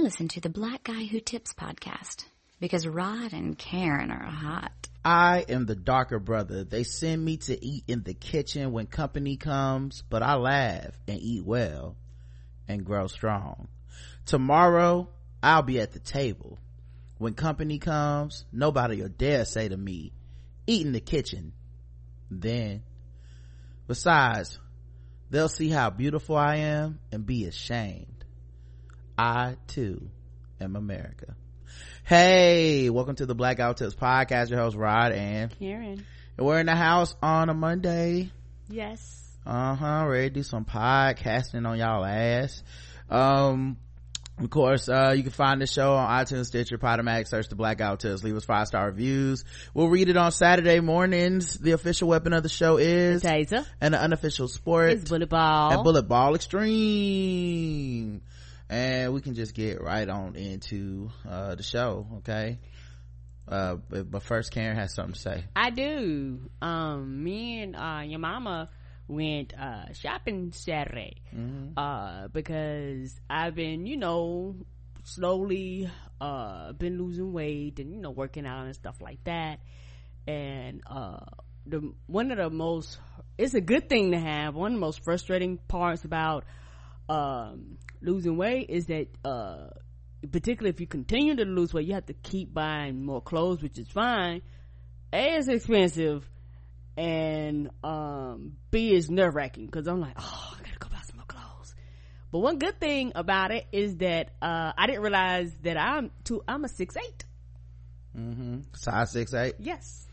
Listen to the Black Guy Who Tips podcast because Rod and Karen are hot. I am the darker brother. They send me to eat in the kitchen when company comes, but I laugh and eat well and grow strong. Tomorrow, I'll be at the table. When company comes, nobody will dare say to me, eat in the kitchen. Then, besides, they'll see how beautiful I am and be ashamed. I too am America. Hey, welcome to the Black Guy Who Tips podcast. Your host Rod and Karen. And we're in the house on a Monday. Yes. Uh-huh. Ready to do some podcasting on y'all ass. Um, of course, uh, you can find the show on iTunes, Stitcher, Podomatic, search the Black Guy Who Tips, leave us five star reviews. We'll read it on Saturday mornings. The official weapon of the show is Taser. And the unofficial sport is Bullet Ball. And Bullet Ball Extreme and we can just get right on into uh, the show okay? Uh, but, but, first karen has something to say. I do. Um me and uh, your mama went uh, shopping saturday. Mm-hmm. Uh, because i've been you know slowly uh, been losing weight and you know working out and stuff like that. And uh, the one of the most it's a good thing to have. One of the most frustrating parts about um, losing weight is that uh, particularly if you continue to lose weight you have to keep buying more clothes which is fine. A is expensive and um, b is nerve-wracking because i'm like oh i gotta go buy some more clothes. But one good thing about it is that uh, i didn't realize that i'm too i'm a six eight. Mm-hmm. Size six eight? Yes.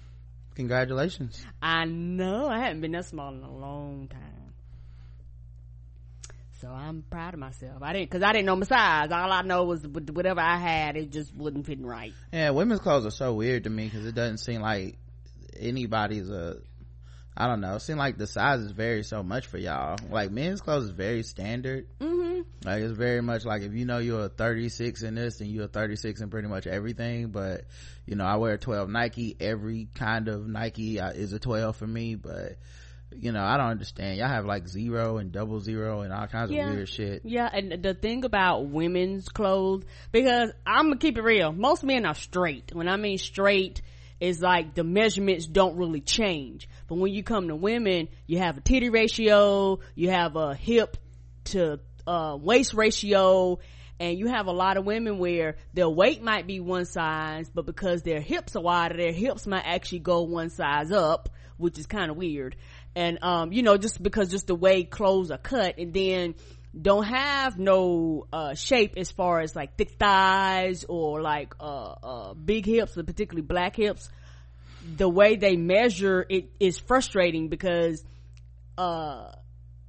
Congratulations. I know. I haven't been that small in a long time so I'm proud of myself. I didn't, cause I didn't know my size. All I know was whatever I had, it just wasn't fitting right. Yeah, women's clothes are so weird to me cause it doesn't seem like anybody's a, I don't know. It seems like the sizes vary so much for y'all. Like men's clothes is very standard. Mm-hmm. Like it's very much like if you know you're a 36 in this, then you're a 36 in pretty much everything. But you know, I wear 12 Nike. Every kind of Nike uh, is a 12 for me. But you know, I don't understand. Y'all have like zero and double zero and all kinds yeah. of weird shit. Yeah, and the thing about women's clothes, because I'm gonna keep it real, most men are straight. When I mean straight, is like the measurements don't really change. But when you come to women, you have a titty ratio, you have a hip to uh, waist ratio, and you have a lot of women where their weight might be one size, but because their hips are wider, their hips might actually go one size up, which is kind of weird. And um you know just because just the way clothes are cut and then don't have no uh shape as far as like thick thighs or like uh uh big hips particularly black hips the way they measure it is frustrating because uh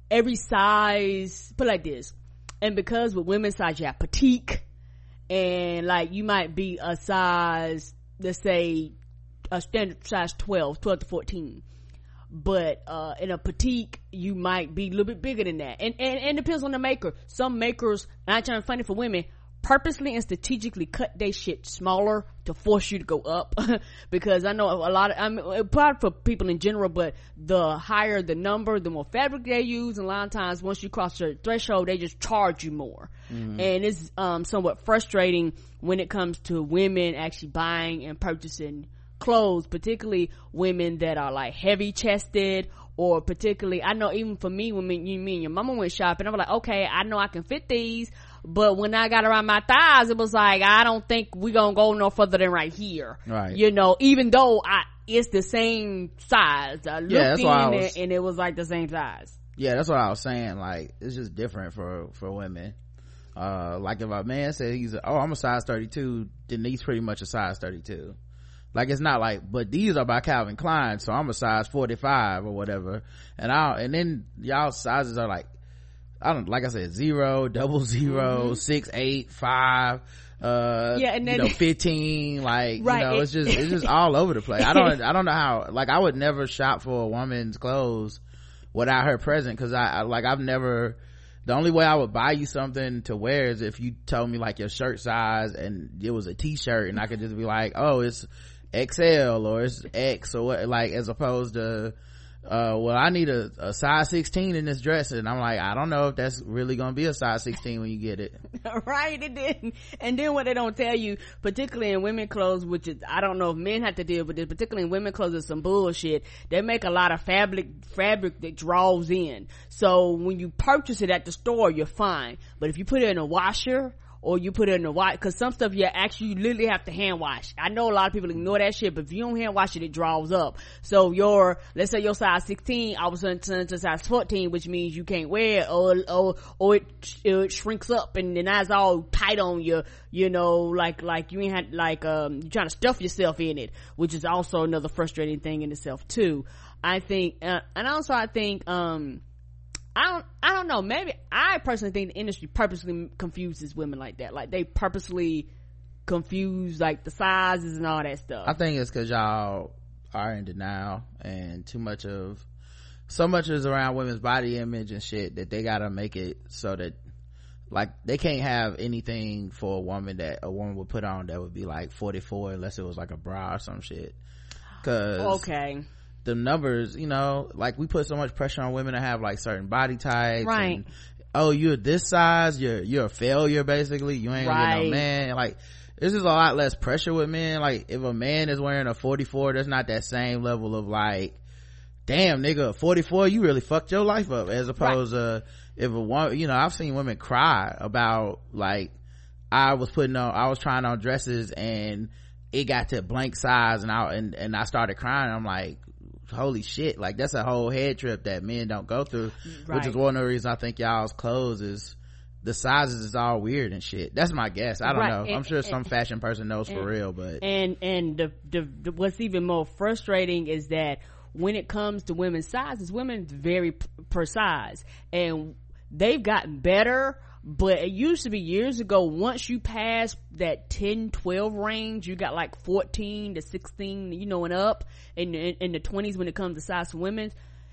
every size put like this and because with women's size you have petite and like you might be a size let's say a standard size 12 12 to 14 but uh in a petite you might be a little bit bigger than that. And and, and depends on the maker. Some makers not trying to funny for women purposely and strategically cut their shit smaller to force you to go up. Because i know a lot of i mean probably for people in general but the higher the number the more fabric they use and a lot of times once you cross your threshold they just charge you more. Mm-hmm. and it's um somewhat frustrating when it comes to women actually buying and purchasing clothes, particularly women that are like heavy chested or particularly, I know even for me, when me, you, me and your mama went shopping, I was like, okay, I know I can fit these, but when I got around my thighs, it was like, I don't think we gonna go no further than right here. Right. You know, even though I, it's the same size. I looked yeah, that's in why was, and it was like the same size. Yeah, that's what I was saying. Like, it's just different for, for women. Uh, like if a man says he's, oh, I'm a size 32, then he's pretty much a size 32 like it's not like but these are by calvin klein so i'm a size 45 or whatever. And i and then y'all sizes are like i don't like i said zero double zero, mm-hmm. six eight five uh yeah and then you know 15 like right, you know it, it's just it's just all over the place. I don't i don't know how like i would never shop for a woman's clothes without her present because I, I like i've never the only way I would buy you something to wear is if you told me like your shirt size and it was a t-shirt and I could just be like, oh, it's XL or it's X or what, like as opposed to, uh, well, I need a, a, size 16 in this dress. And I'm like, I don't know if that's really going to be a size 16 when you get it. right. It didn't. And then what they don't tell you, particularly in women clothes, which is, I don't know if men have to deal with this, particularly in women clothes is some bullshit. They make a lot of fabric, fabric that draws in. So when you purchase it at the store, you're fine. But if you put it in a washer or you put it in the wash because some stuff you actually you literally have to hand wash. I know a lot of people ignore that shit but if you don't hand wash it it draws up. So your let's say your size 16 all of a sudden turns to size 14 which means you can't wear it or or, or it, it shrinks up and then that's all tight on you you know like like you ain't had like um you're trying to stuff yourself in it which is also another frustrating thing in itself too. I think uh, and also i think um I don't, I don't know. Maybe I personally think the industry purposely confuses women like that. Like they purposely confuse like the sizes and all that stuff. I think it's cause y'all are in denial and too much of, so much is around women's body image and shit that they gotta make it so that like they can't have anything for a woman that a woman would put on that would be like 44 unless it was like a bra or some shit. Cause okay the numbers, you know, like we put so much pressure on women to have like certain body types. Right. And, oh, you're this size, you're, you're a failure basically. You ain't right. gonna get no man. Like, this is a lot less pressure with men. Like, if a man is wearing a 44, there's not that same level of like, damn nigga, 44, you really fucked your life up. As opposed right. to, if a woman, you know, I've seen women cry about like, I was putting on, I was trying on dresses and it got to blank size and I, and, and I started crying. I'm like, holy shit. Like that's a whole head trip that men don't go through right. which is one of the reasons i think y'all's clothes is the sizes is all weird and shit. That's my guess. I don't right. know. And, i'm sure and, some fashion person knows and, for real but and and the, the, the, what's even more frustrating is that when it comes to women's sizes women's very precise. And they've gotten better but it used to be years ago once you pass that 10 12 range you got like 14 to 16 you know and up in, in, in the 20s when it comes to size for women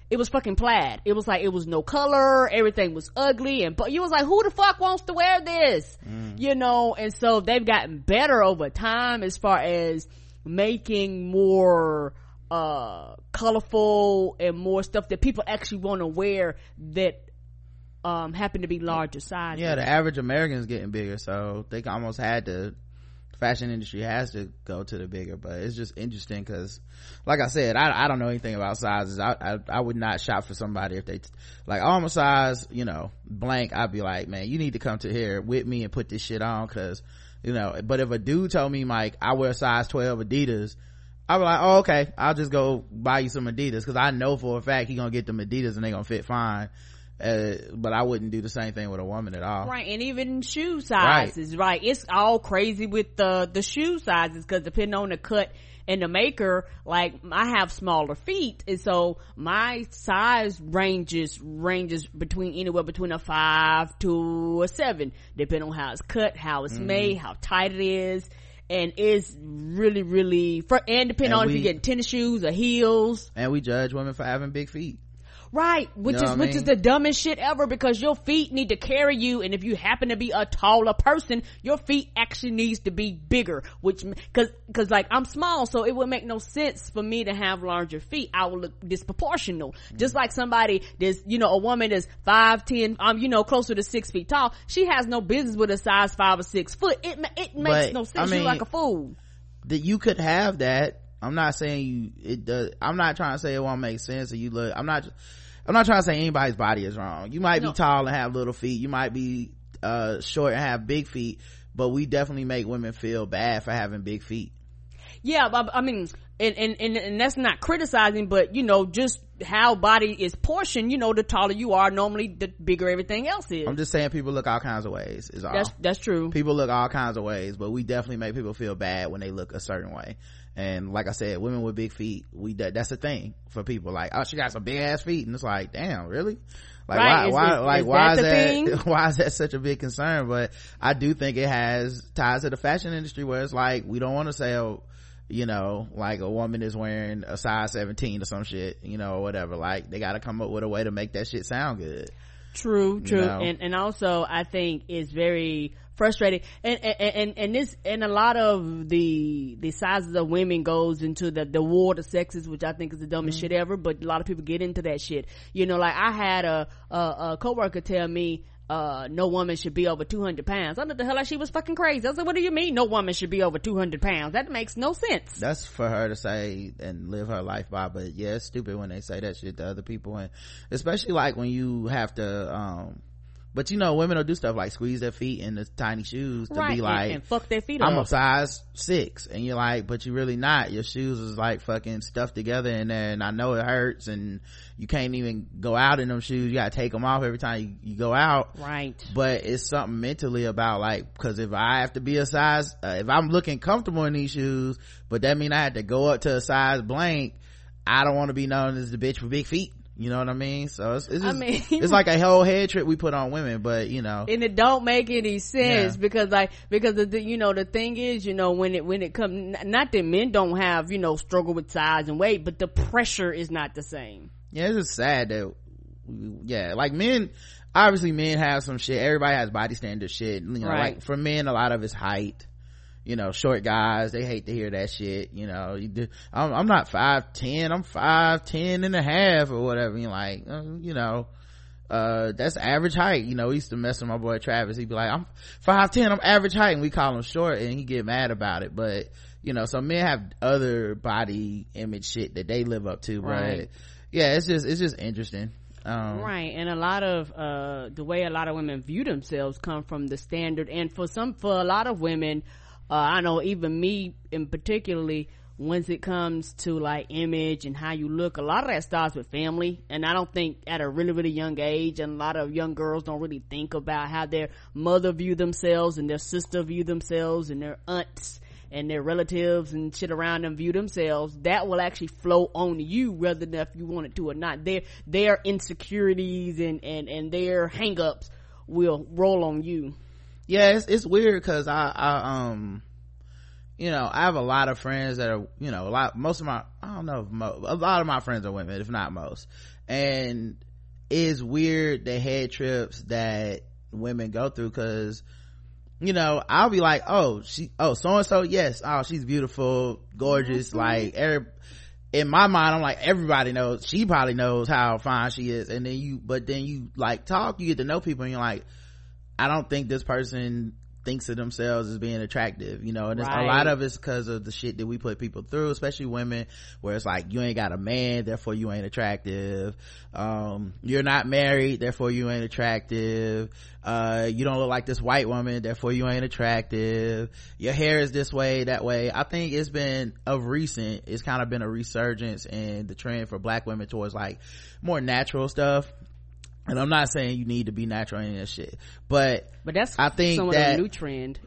it was fucking plaid. It was like it was no color. Everything was ugly. And but you was like who the fuck wants to wear this? Mm. you know? And so they've gotten better over time as far as making more uh colorful and more stuff that people actually want to wear that um happen to be larger size yeah the average american is getting bigger so they almost had to fashion industry has to go to the bigger but it's just interesting because like i said I, I don't know anything about sizes. I, I, I would not shop for somebody if they like I'm a size you know blank i'd be like man you need to come to here with me and put this shit on because you know but if a dude told me mike i wear size 12 adidas I'd be like, oh, okay, I'll just go buy you some Adidas because I know for a fact he gonna get them Adidas and they gonna fit fine uh, but I wouldn't do the same thing with a woman at all. Right, and even shoe sizes, right? right. It's all crazy with the the shoe sizes because depending on the cut and the maker, like I have smaller feet, and so my size ranges ranges between anywhere between a five to a seven, depending on how it's cut, how it's mm made, how tight it is. And it's really, really, for, and depending and on we, if you're getting tennis shoes or heels. And we judge women for having big feet. Right, which you know is which mean? is the dumbest shit ever because your feet need to carry you, and if you happen to be a taller person, your feet actually needs to be bigger. Which because because like I'm small, so it would make no sense for me to have larger feet. I would look disproportional, mm-hmm. just like somebody that's you know a woman that's five ten, um you know closer to six feet tall. She has no business with a size five or six foot. It it makes but, no sense. I mean, You're like a fool. That you could have that I'm not saying you, it does, I'm not trying to say it won't make sense or you look, I'm not, I'm not trying to say anybody's body is wrong. You might no. be tall and have little feet. You might be, uh, short and have big feet, but we definitely make women feel bad for having big feet. Yeah, I mean, and, and, and, and that's not criticizing, but you know, just how body is portioned, you know, the taller you are, normally the bigger everything else is. I'm just saying people look all kinds of ways, is all. That's, that's true. People look all kinds of ways, but we definitely make people feel bad when they look a certain way and like i said women with big feet we that, that's a thing for people like oh she got some big ass feet and it's like damn really like right. why, why like is why is that why is that such a big concern but i do think it has ties to the fashion industry where it's like we don't want to sell you know like a woman is wearing a size 17 or some shit you know or whatever like they got to come up with a way to make that shit sound good True, true. know? And, and also I think it's very frustrating. And, and, and, and this, and a lot of the, the sizes of women goes into the, the war to sexes, which I think is the dumbest shit ever, but a lot of people get into that shit. You know, like I had a, a, a coworker tell me, uh, no woman should be over 200 pounds. I looked the hell like she was fucking crazy. I said, what do you mean no woman should be over 200 pounds? That makes no sense. that's for her to say and live her life by but yeah it's stupid when they say that shit to other people and especially like when you have to um but you know women will do stuff like squeeze their feet in the tiny shoes to right. be like and, fuck their feet I'm a size six. And you're like but you're really not. Your shoes is like fucking stuffed together and I know it hurts and you can't even go out in them shoes. You gotta take them off every time you, you go out. Right. but it's something mentally about like because if i have to be a size uh, if i'm looking comfortable in these shoes but that mean i had to go up to a size blank i don't want to be known as the bitch with big feet you know what i mean? So it's, it's I mean- it's like a whole head trip we put on women but you know. And it don't make any sense Yeah. because like because the you know the thing is you know when it when it comes not that men don't have you know struggle with size and weight but the pressure is not the same. Yeah it's just sad that yeah like men obviously men have some shit. Everybody has body standard shit you know Right. like for men a lot of it's height you know short guys they hate to hear that shit you know you do, I'm, I'm not five ten i'm five ten and a half or whatever you like uh, you know uh that's average height you know we used to mess with my boy travis he'd be like i'm five ten i'm average height and we call him short and he get mad about it but you know so men have other body image shit that they live up to Right. but yeah it's just it's just interesting um right and a lot of uh the way a lot of women view themselves come from the standard and for some for a lot of women uh i know even me in particularly once it comes to like image and how you look a lot of that starts with family and i don't think at a really really young age and a lot of young girls don't really think about how their mother view themselves and their sister view themselves and their aunts and their relatives and shit around them view themselves, that will actually flow on you than if you want it to or not. Their their insecurities and and and their hangups will roll on you. Yeah it's, it's weird because I, I um you know i have a lot of friends that are you know a lot most of my i don't know if mo- a lot of my friends are women if not most. And it's weird the head trips that women go through because you know i'll be like oh she oh so and so yes oh she's beautiful gorgeous like every in my mind i'm like everybody knows she probably knows how fine she is. And then you but then you like talk you get to know people and you're like I don't think this person thinks of themselves as being attractive, you know, and it's, a lot of it's because of the shit that we put people through, especially women, where it's like, you ain't got a man, therefore you ain't attractive. Um, you're not married, therefore you ain't attractive. Uh, you don't look like this white woman, therefore you ain't attractive. Your hair is this way, that way. I think it's been of recent, it's kind of been a resurgence in the trend for black women towards like more natural stuff. And I'm not saying you need to be natural in that shit, but But that's I think some that- of the new trend.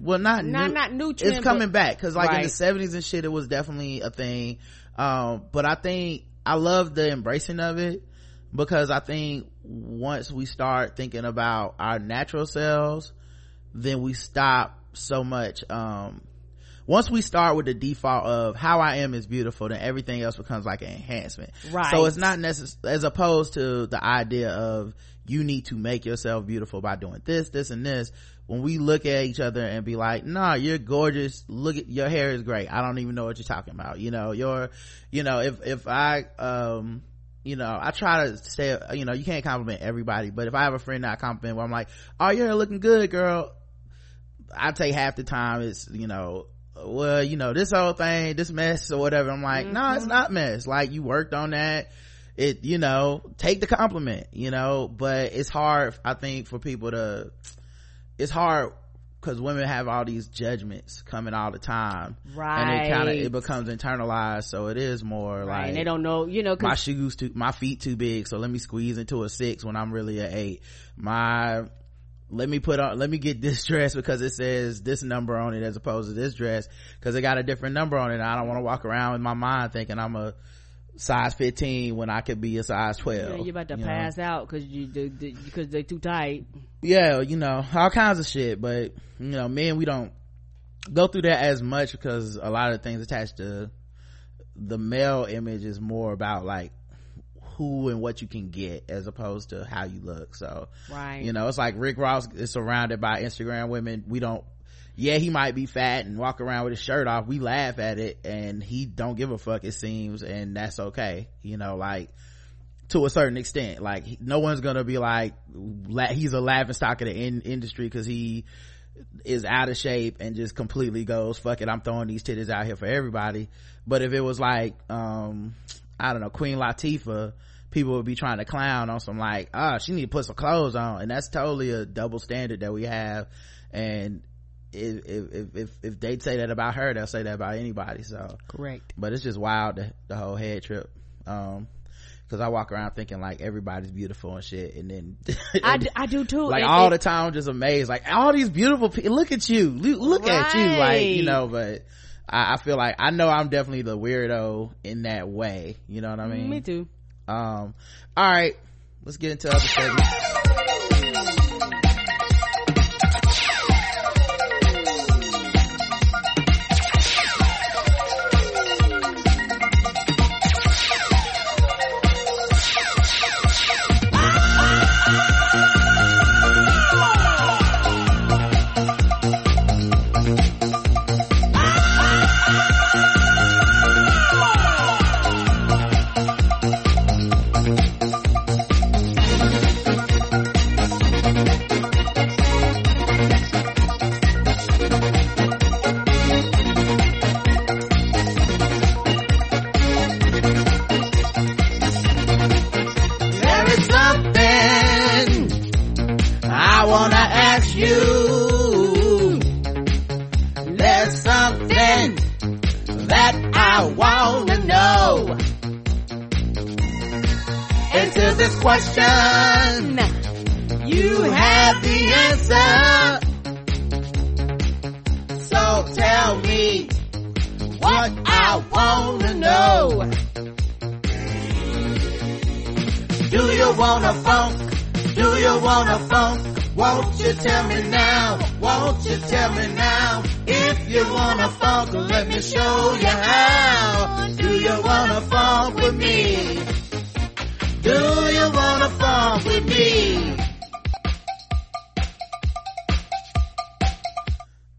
well not Not- new, not new trend, it's coming but- back because like in the 70s and shit it was definitely a thing. Um but i think i love the embracing of it because i think once we start thinking about our natural selves then we stop so much um once we start with the default of how I am is beautiful, then everything else becomes like an enhancement. Right. So it's not necessary, as opposed to the idea of you need to make yourself beautiful by doing this, this, and this. When we look at each other and be like, nah, you're gorgeous. Look at, your hair is great. I don't even know what you're talking about. You know, your, you know, if, if I, um, you know, I try to say, you know, you can't compliment everybody, but if I have a friend that I compliment where I'm like, oh, you're looking good, girl. I take half the time it's, you know, well, you know, this whole thing, this mess or whatever. I'm like, no, it's mm-hmm. not mess. Like you worked on that. It, you know, take the compliment, you know, but it's hard, I think, for people to, it's hard because women have all these judgments coming all the time. right And it kind of, it becomes internalized. So it is more Right. like, And they don't know, you know, my shoes too my feet too big so let me squeeze into a six when i'm really a eight my let me put on let me get this dress because it says this number on it as opposed to this dress because it got a different number on it i don't want to walk around with my mind thinking i'm a size 15 when i could be a size 12 yeah, you're about to you know? pass out cause you, because they're too tight. yeah you know all kinds of shit but you know men we don't go through that as much because a lot of things attached to the male image is more about like who and what you can get as opposed to how you look. So right. you know it's like rick ross is surrounded by instagram women. We don't yeah he might be fat and walk around with his shirt off. We laugh at it and he don't give a fuck it seems and that's okay. You know like to a certain extent. Like no one's gonna be like he's a laughing stock of the in- industry because he is out of shape and just completely goes fuck it i'm throwing these titties out here for everybody. But if it was like um i don't know queen latifah people would be trying to clown on some like ah oh, she need to put some clothes on and that's totally a double standard that we have and if if if, if they say that about her they'll say that about anybody so correct but it's just wild the, the whole head trip um because I walk around thinking like everybody's beautiful and shit, and then I, I do too. Like all the time, I'm just amazed. Like all these beautiful people. Look at you. Look right. at you. Like you know, but I, I, feel like I know I'm definitely the weirdo in that way. You know what I mean? Me too. Um. All right, let's get into other segments.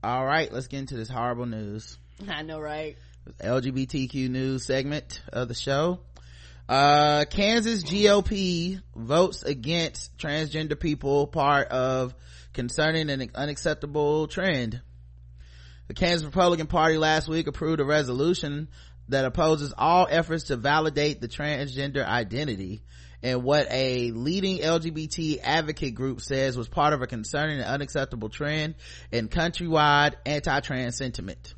Into this horrible news. I know, right? LGBTQ news segment of the show. Uh, Kansas GOP votes against transgender people, part of concerning an unacceptable trend. The Kansas Republican Party last week approved a resolution that opposes all efforts to validate the transgender identity and what a leading LGBT advocate group says was part of a concerning and unacceptable trend in countrywide anti-trans sentiment.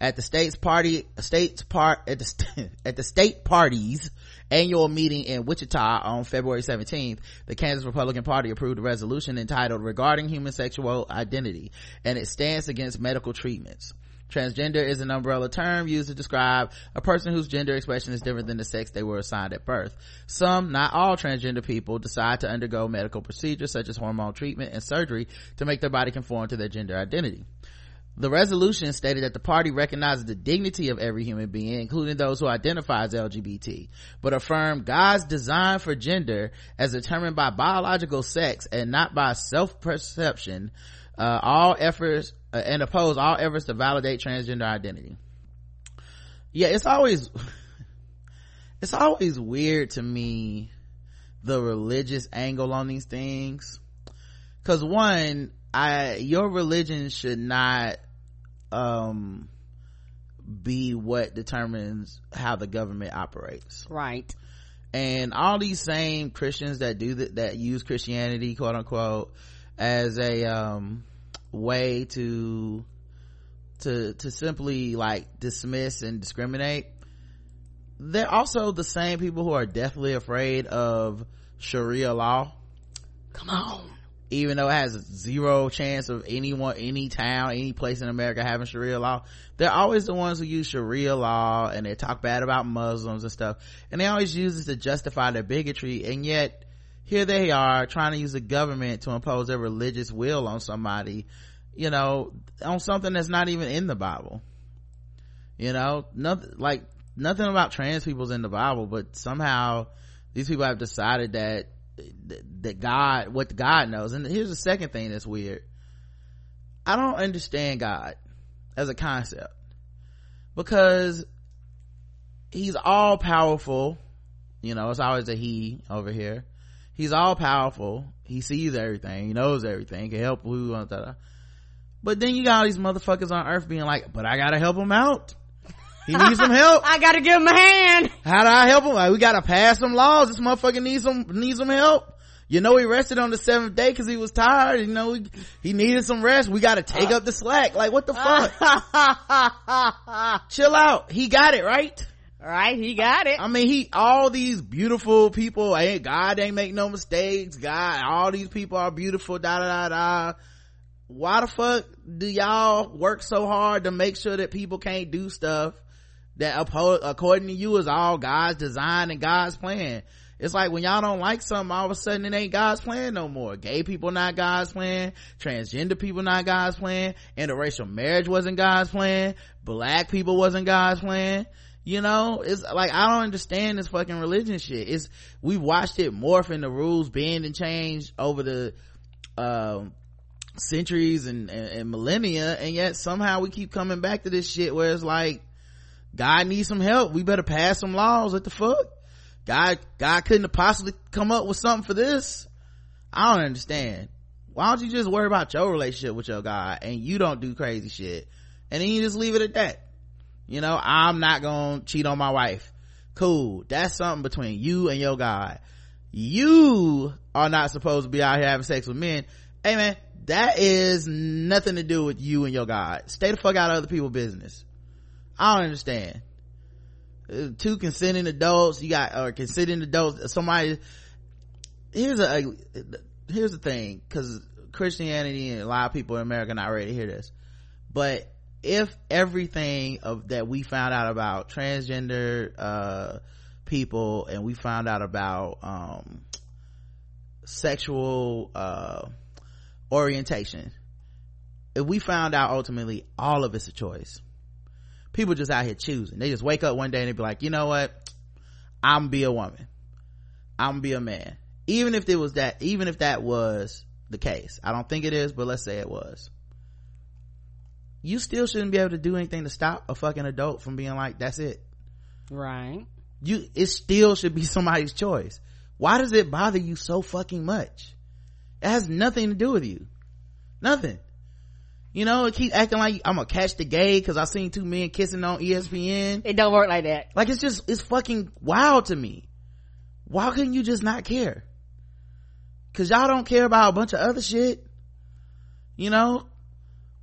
At the state's party, state's part, at the, at the state party's annual meeting in Wichita on February 17th, the Kansas Republican Party approved a resolution entitled regarding human sexual identity and its stance against medical treatments. Transgender is an umbrella term used to describe a person whose gender expression is different than the sex they were assigned at birth. Some, not all transgender people decide to undergo medical procedures such as hormone treatment and surgery to make their body conform to their gender identity. The resolution stated that the party recognizes the dignity of every human being, including those who identify as LGBT, but affirmed God's design for gender as determined by biological sex and not by self-perception, uh, all efforts uh, and oppose all efforts to validate transgender identity. Yeah it's always it's always weird to me the religious angle on these things. Because one i your religion should not um be what determines how the government operates. Right. And all these same christians that do that that use christianity quote unquote as a um way to to to simply like dismiss and discriminate. They're also the same people who are deathly afraid of sharia law. Come on. Even though it has zero chance of anyone any town any place in america having sharia law. They're always the ones who use sharia law and they talk bad about muslims and stuff. And they always use this to justify their bigotry. And yet here they are trying to use the government to impose their religious will on somebody you know on something that's not even in the bible. You know nothing like nothing about trans people's in the bible but somehow these people have decided that that god what god knows. And here's the second thing that's weird. I don't understand god as a concept because he's all powerful you know it's always a he over here he's all powerful he sees everything he knows everything he can help who but then you got all these motherfuckers on earth being like but i gotta help him out he needs some help. I gotta give him a hand. How do I help him? Like, we gotta pass some laws. This motherfucker needs some, needs some help. You know, he rested on the seventh day cause he was tired. You know, he, he needed some rest. We gotta take uh. up the slack. Like, what the fuck? Chill out. He got it, right? Right, he got it. I mean, he, all these beautiful people, ain't, God ain't make no mistakes. God, all these people are beautiful, da da da da. Why the fuck do y'all work so hard to make sure that people can't do stuff that uphold, according to you is all God's design and God's plan. It's like when y'all don't like something, all of a sudden it ain't God's plan no more. Gay people not God's plan. Transgender people not God's plan. Interracial marriage wasn't God's plan. Black people wasn't God's plan. You know, it's like, I don't understand this fucking religion shit. It's, we watched it morph the rules bend and change over the, um, centuries and, and, and millennia. And yet somehow we keep coming back to this shit where it's like, God needs some help. We better pass some laws. What the fuck? God, God couldn't have possibly come up with something for this. I don't understand. Why don't you just worry about your relationship with your God and you don't do crazy shit and then you just leave it at that? You know, I'm not gonna cheat on my wife. Cool. That's something between you and your God. You are not supposed to be out here having sex with men. Hey man, that is nothing to do with you and your God. Stay the fuck out of other people's business. I don't understand. Uh, two consenting adults, you got, or consenting adults, somebody, here's a, here's the thing, cause Christianity and a lot of people in America not ready to hear this. But if everything of that we found out about transgender, uh, people and we found out about, um, sexual, uh, orientation, if we found out ultimately all of it's a choice, people just out here choosing. They just wake up one day and they be like you know what? I'm be a woman. I'm be a man. Even if it was that even if that was the case i don't think it is but let's say it was you still shouldn't be able to do anything to stop a fucking adult from being like that's it right you it still should be somebody's choice why does it bother you so fucking much it has nothing to do with you nothing you know, it keep acting like I'm gonna catch the gay cause I seen two men kissing on ESPN. It don't work like that. Like it's just, it's fucking wild to me. Why couldn't you just not care? Cause y'all don't care about a bunch of other shit. You know?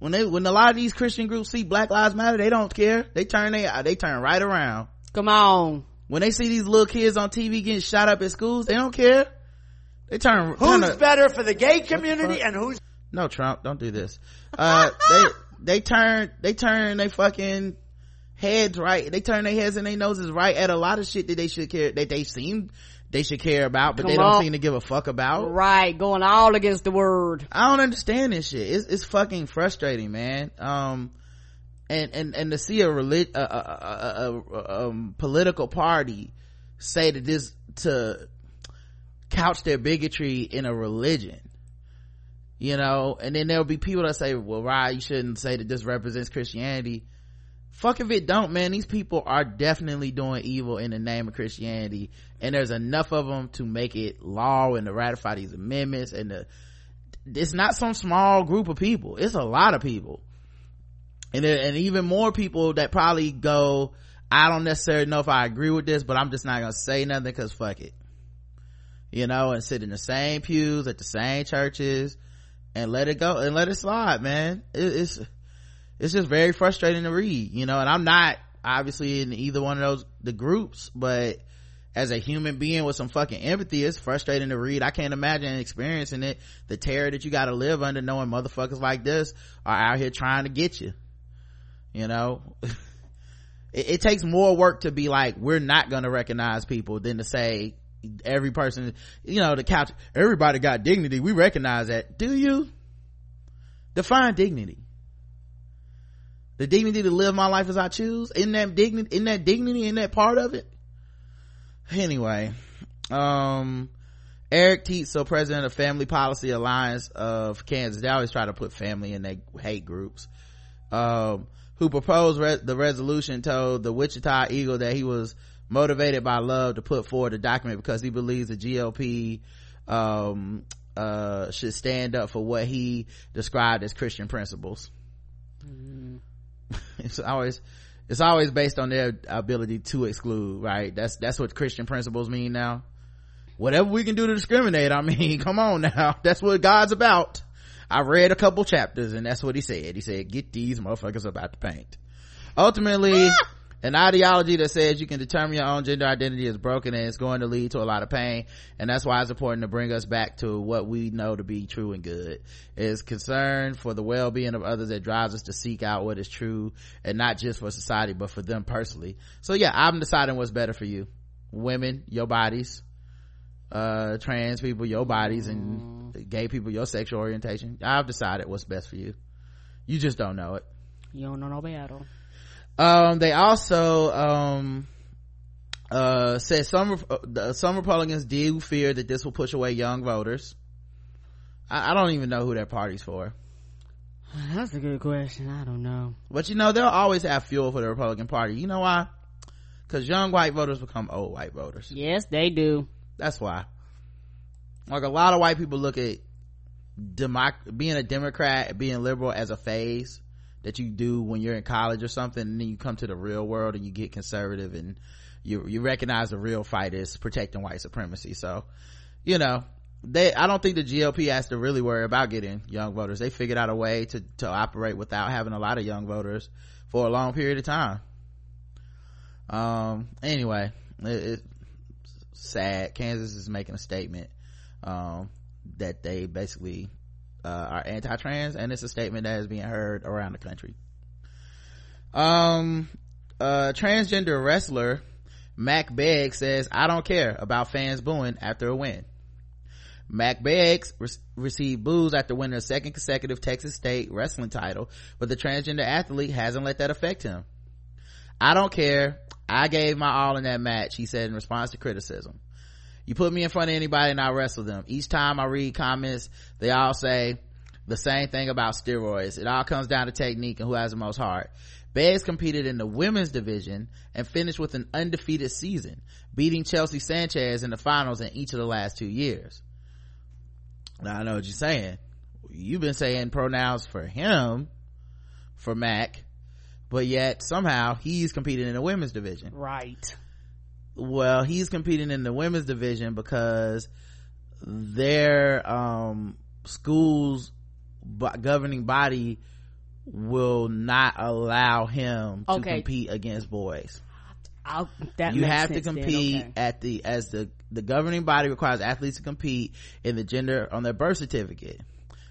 When they, when a lot of these Christian groups see Black Lives Matter, they don't care. They turn they, they turn right around. Come on. When they see these little kids on TV getting shot up at schools, they don't care. They turn. Who's turn better for the gay community and who's no trump don't do this uh they they turn they turn they fucking heads right they turn their heads and their noses right at a lot of shit that they should care that they seem they should care about but Come they don't on. seem to give a fuck about. Right, going all against the word. i don't understand this shit. It's, it's fucking frustrating man. Um and and and to see a relig- a, a, a, a, a um, political party say that this to couch their bigotry in a religion you know? And then there'll be people that say well right you shouldn't say that this represents christianity fuck if it don't man. These people are definitely doing evil in the name of christianity. And there's enough of them to make it law and to ratify these amendments and the it's not some small group of people. It's a lot of people. And there, and even more people that probably go i don't necessarily know if i agree with this but i'm just not gonna say nothing because fuck it. You know and sit in the same pews at the same churches and let it go and let it slide man. It, it's it's just very frustrating to read you know and i'm not obviously in either one of those the groups but as a human being with some fucking empathy it's frustrating to read. I can't imagine experiencing it the terror that you gotta live under knowing motherfuckers like this are out here trying to get you you know? It, it takes more work to be like we're not gonna recognize people than to say every person you know the couch everybody got dignity. We recognize that. Do you? Define dignity the dignity to live my life as i choose? In that dignity in that dignity in that part of it? Anyway um eric Teetsel, president of family policy alliance of kansas they always try to put family in their hate groups. Um who proposed re- the resolution told the wichita eagle that he was motivated by love to put forward the document because he believes the gop um uh should stand up for what he described as christian principles it's always it's always based on their ability to exclude right? That's that's what christian principles mean now. Whatever we can do to discriminate i mean come on now. That's what god's about. I read a couple chapters and that's what he said. He said get these motherfuckers about to paint. Ultimately an ideology that says you can determine your own gender identity is broken and it's going to lead to a lot of pain. And that's why it's important to bring us back to what we know to be true and good. Is concern for the well-being of others that drives us to seek out what is true and not just for society but for them personally. So yeah i'm deciding what's better for you. Women your bodies uh trans people your bodies and gay people your sexual orientation. I've decided what's best for you. You just don't know it. You don't know no better. Um they also um uh said some uh, some republicans do fear that this will push away young voters. I, I don't even know who their party's for. That's a good question. I don't know. but you know they'll always have fuel for the republican party. You know why? Because young white voters become old white voters. Yes, they do. that's why. Like a lot of white people look at democ- being a democrat being liberal as a phase that you do when you're in college or something and then you come to the real world and you get conservative and you you recognize the real fight is protecting white supremacy. So you know they i don't think the gop has to really worry about getting young voters. They figured out a way to to operate without having a lot of young voters for a long period of time. Um anyway it, sad. Kansas is making a statement um that they basically uh, are anti-trans and it's a statement that is being heard around the country um uh transgender wrestler mac Beggs says i don't care about fans booing after a win Mac Beggs re- received boos after winning a second consecutive Texas state wrestling title, but the transgender athlete hasn't let that affect him. I don't care. I gave my all in that match, he said in response to criticism. You put me in front of anybody and I wrestle them. Each time I read comments, they all say the same thing about steroids. It all comes down to technique and who has the most heart. Beggs competed in the women's division and finished with an undefeated season, beating Chelsea Sanchez in the finals in each of the last two years. Now I know what you're saying. You've been saying pronouns for him, for Mac, but yet somehow he's competing in the women's division. Right. Well, he's competing in the women's division because their um school's governing body will not allow him to Okay. compete against boys I'll, that you have to compete okay. at the as the the governing body requires athletes to compete in the gender on their birth certificate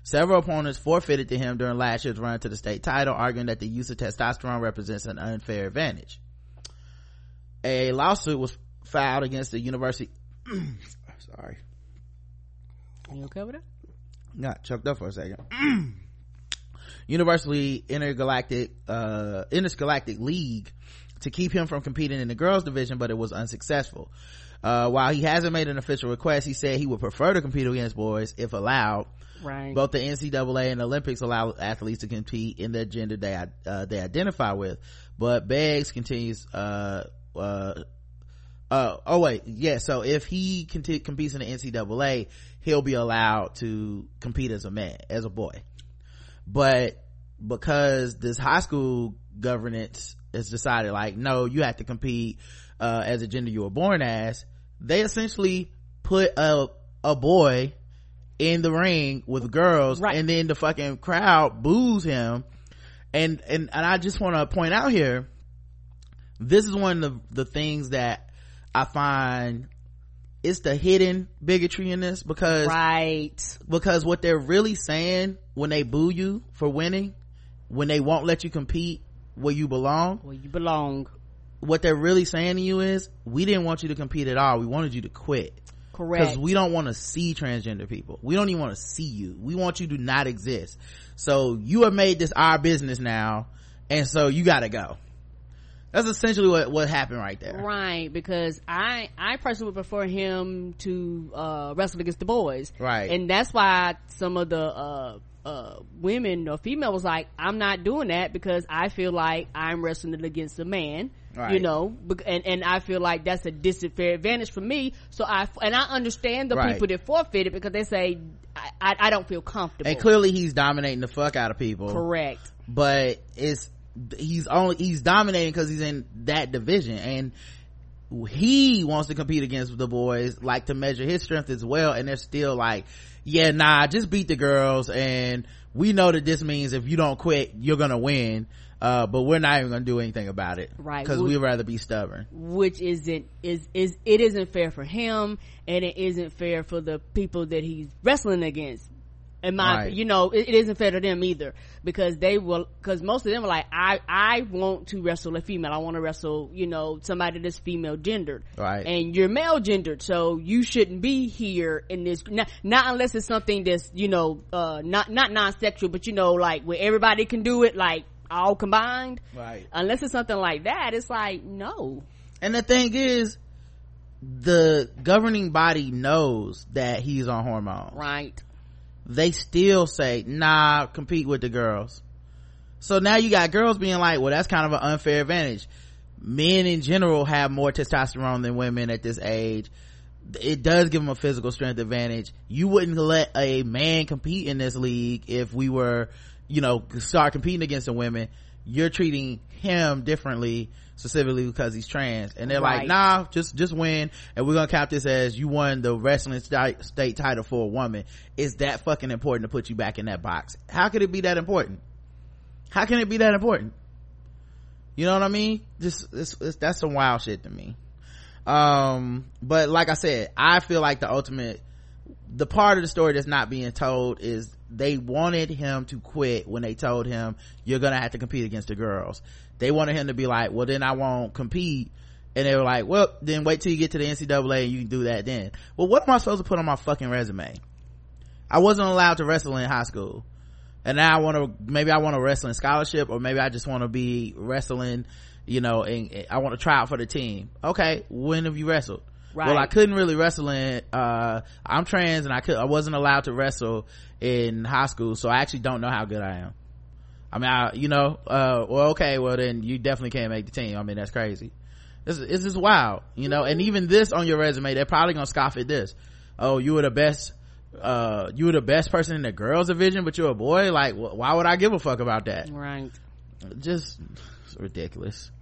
several opponents forfeited to him during last year's run to the state title arguing that the use of testosterone represents an unfair advantage a lawsuit was filed against the university. Sorry. You okay with that? got choked up for a second. University Intergalactic uh Intergalactic League to keep him from competing in the girls division but it was unsuccessful. Uh while he hasn't made an official request he said he would prefer to compete against boys if allowed. Right. both the NCAA and Olympics allow athletes to compete in their gender they uh, they identify with but Beggs continues uh uh uh oh wait yeah so if he conti- competes in the ncaa he'll be allowed to compete as a man as a boy but because this high school governance has decided like no you have to compete uh as a gender you were born as they essentially put a a boy in the ring with girls Right. and then the fucking crowd boos him and and and i just want to point out here this is one of the, the things that i find it's the hidden bigotry in this because right. because what they're really saying when they boo you for winning when they won't let you compete where you belong Where you belong. what they're really saying to you is we didn't want you to compete at all we wanted you to quit Correct. because we don't want to see transgender people we don't even want to see you we want you to not exist so you have made this our business now and so you gotta go That's essentially what, what happened right there. Right, because I I personally would prefer him to uh, wrestle against the boys. Right. And that's why some of the uh, uh, women or female was like, I'm not doing that because I feel like I'm wrestling against a man. Right. You know, and and I feel like that's a disadvantage advantage for me. So I and I understand the Right. people that forfeited because they say I, I, I don't feel comfortable. And clearly he's dominating the fuck out of people. Correct. But it's, he's only, he's dominating because he's in that division and he wants to compete against the boys, like to measure his strength as well. And they're still like, yeah, nah, just beat the girls. And we know that this means if you don't quit, you're gonna win. Uh, but we're not even gonna do anything about it. Right. Cause We- we'd rather be stubborn. which isn't is is it isn't fair for him and it isn't fair for the people that he's wrestling against and my Right. you know it, it isn't fair to them either because they will because most of them are like i i want to wrestle a female i want to wrestle you know somebody that's female gendered Right. and you're male gendered so you shouldn't be here in this not, not unless it's something that's you know uh not not non-sexual but you know like where everybody can do it like all combined Right. unless it's something like that it's like no And the thing is, the governing body knows that he's on hormones. right they still say, nah, compete with the girls. So now you got girls being like, well, that's kind of an unfair advantage. Men in general have more testosterone than women at this age. It does give them a physical strength advantage. You wouldn't let a man compete in this league if we were, you know, start competing against the women. You're treating him differently, specifically because he's trans. And they're like, nah, just, just win. And we're gonna count this as you won the wrestling state title for a woman. Is that fucking important to put you back in that box? How could it be that important? How can it be that important? You know what I mean? Just, it's, it's, that's some wild shit to me. Um, but like I said, I feel like the ultimate, the part of the story that's not being told is they wanted him to quit when they told him you're gonna have to compete against the girls. They wanted him to be like, well then I won't compete. And they were like, well then wait till you get to the NCAA and you can do that then. Well what am I supposed to put on my fucking resume? I wasn't allowed to wrestle in high school. And now I want to, maybe I want a wrestling scholarship or maybe I just want to be wrestling, you know, and I want to try out for the team. Okay. When have you wrestled? Right. Well, I couldn't really wrestle in, uh, I'm trans and I could, I wasn't allowed to wrestle in high school. So I actually don't know how good I am. I mean, I, you know, uh, well, okay, well then you definitely can't make the team. I mean, that's crazy. This, it's just wild, you know, and even this on your resume, they're probably gonna scoff at this. Oh, you were the best, uh, you were the best person in the girls division, but you're a boy. Like, wh- why would I give a fuck about that? right Just ridiculous.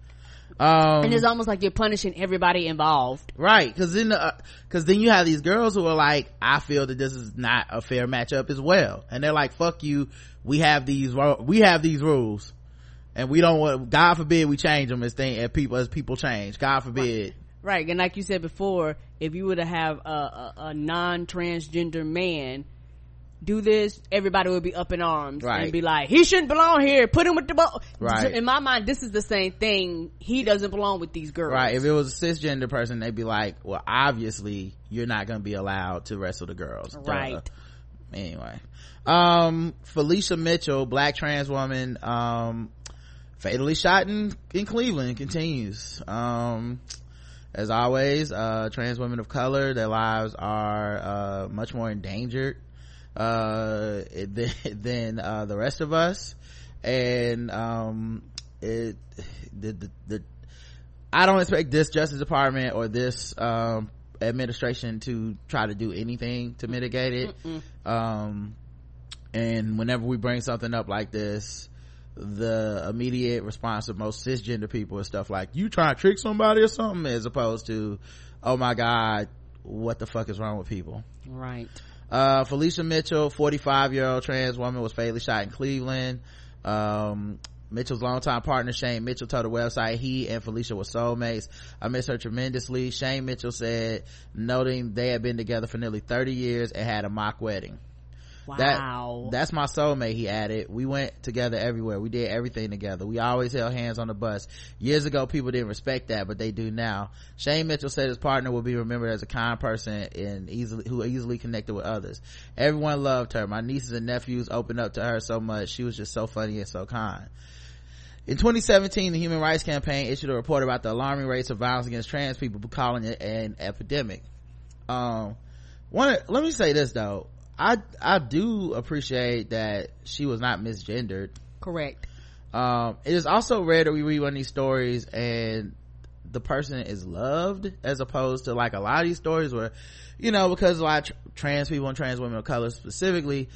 Um, and it's almost like you're punishing everybody involved. right because then uh, cause then you have these girls who are like i feel that this is not a fair matchup as well. And they're like fuck you we have these we have these rules. And we don't want god forbid we change them as thing as people as people change. God forbid. Right and like you said before if you were to have a, a, a non-transgender man do this everybody would be up in arms Right. and be like he shouldn't belong here put him with the ball Right. in my mind this is the same thing he doesn't belong with these girls right if it was a cisgender person they'd be like well obviously you're not going to be allowed to wrestle the girls Duh. Right. anyway um felicia mitchell black trans woman um fatally shot in in cleveland continues um as always uh trans women of color their lives are uh much more endangered uh than, than uh the rest of us and um it the the, the I don't expect this Justice Department or this um, administration to try to do anything to mitigate it. Um, and whenever we bring something up like this, the immediate response of most cisgender people is stuff like, you trying to trick somebody or something, as opposed to, oh my god, what the fuck is wrong with people? right Uh, Felicia Mitchell, 45 year old trans woman was fatally shot in Cleveland. Um, Mitchell's longtime partner Shane Mitchell told the website he and Felicia were soulmates. I miss her tremendously. Shane Mitchell said, noting they had been together for nearly 30 years and had a mock wedding. That, that's my soulmate, he added. We went together everywhere. We did everything together. We always held hands on the bus. Years ago, people didn't respect that, but they do now. Shane Mitchell said his partner will be remembered as a kind person and easily, who easily connected with others. Everyone loved her. My nieces and nephews opened up to her so much. She was just so funny and so kind. In 2017, the Human Rights Campaign issued a report about the alarming rates of violence against trans people, calling it an epidemic. Um, one, let me say this though. I, I do appreciate that she was not misgendered. Correct. Um, it is also rare that we read one of these stories and the person is loved as opposed to like a lot of these stories where, you know, because a lot of tr- trans people and trans women of color specifically,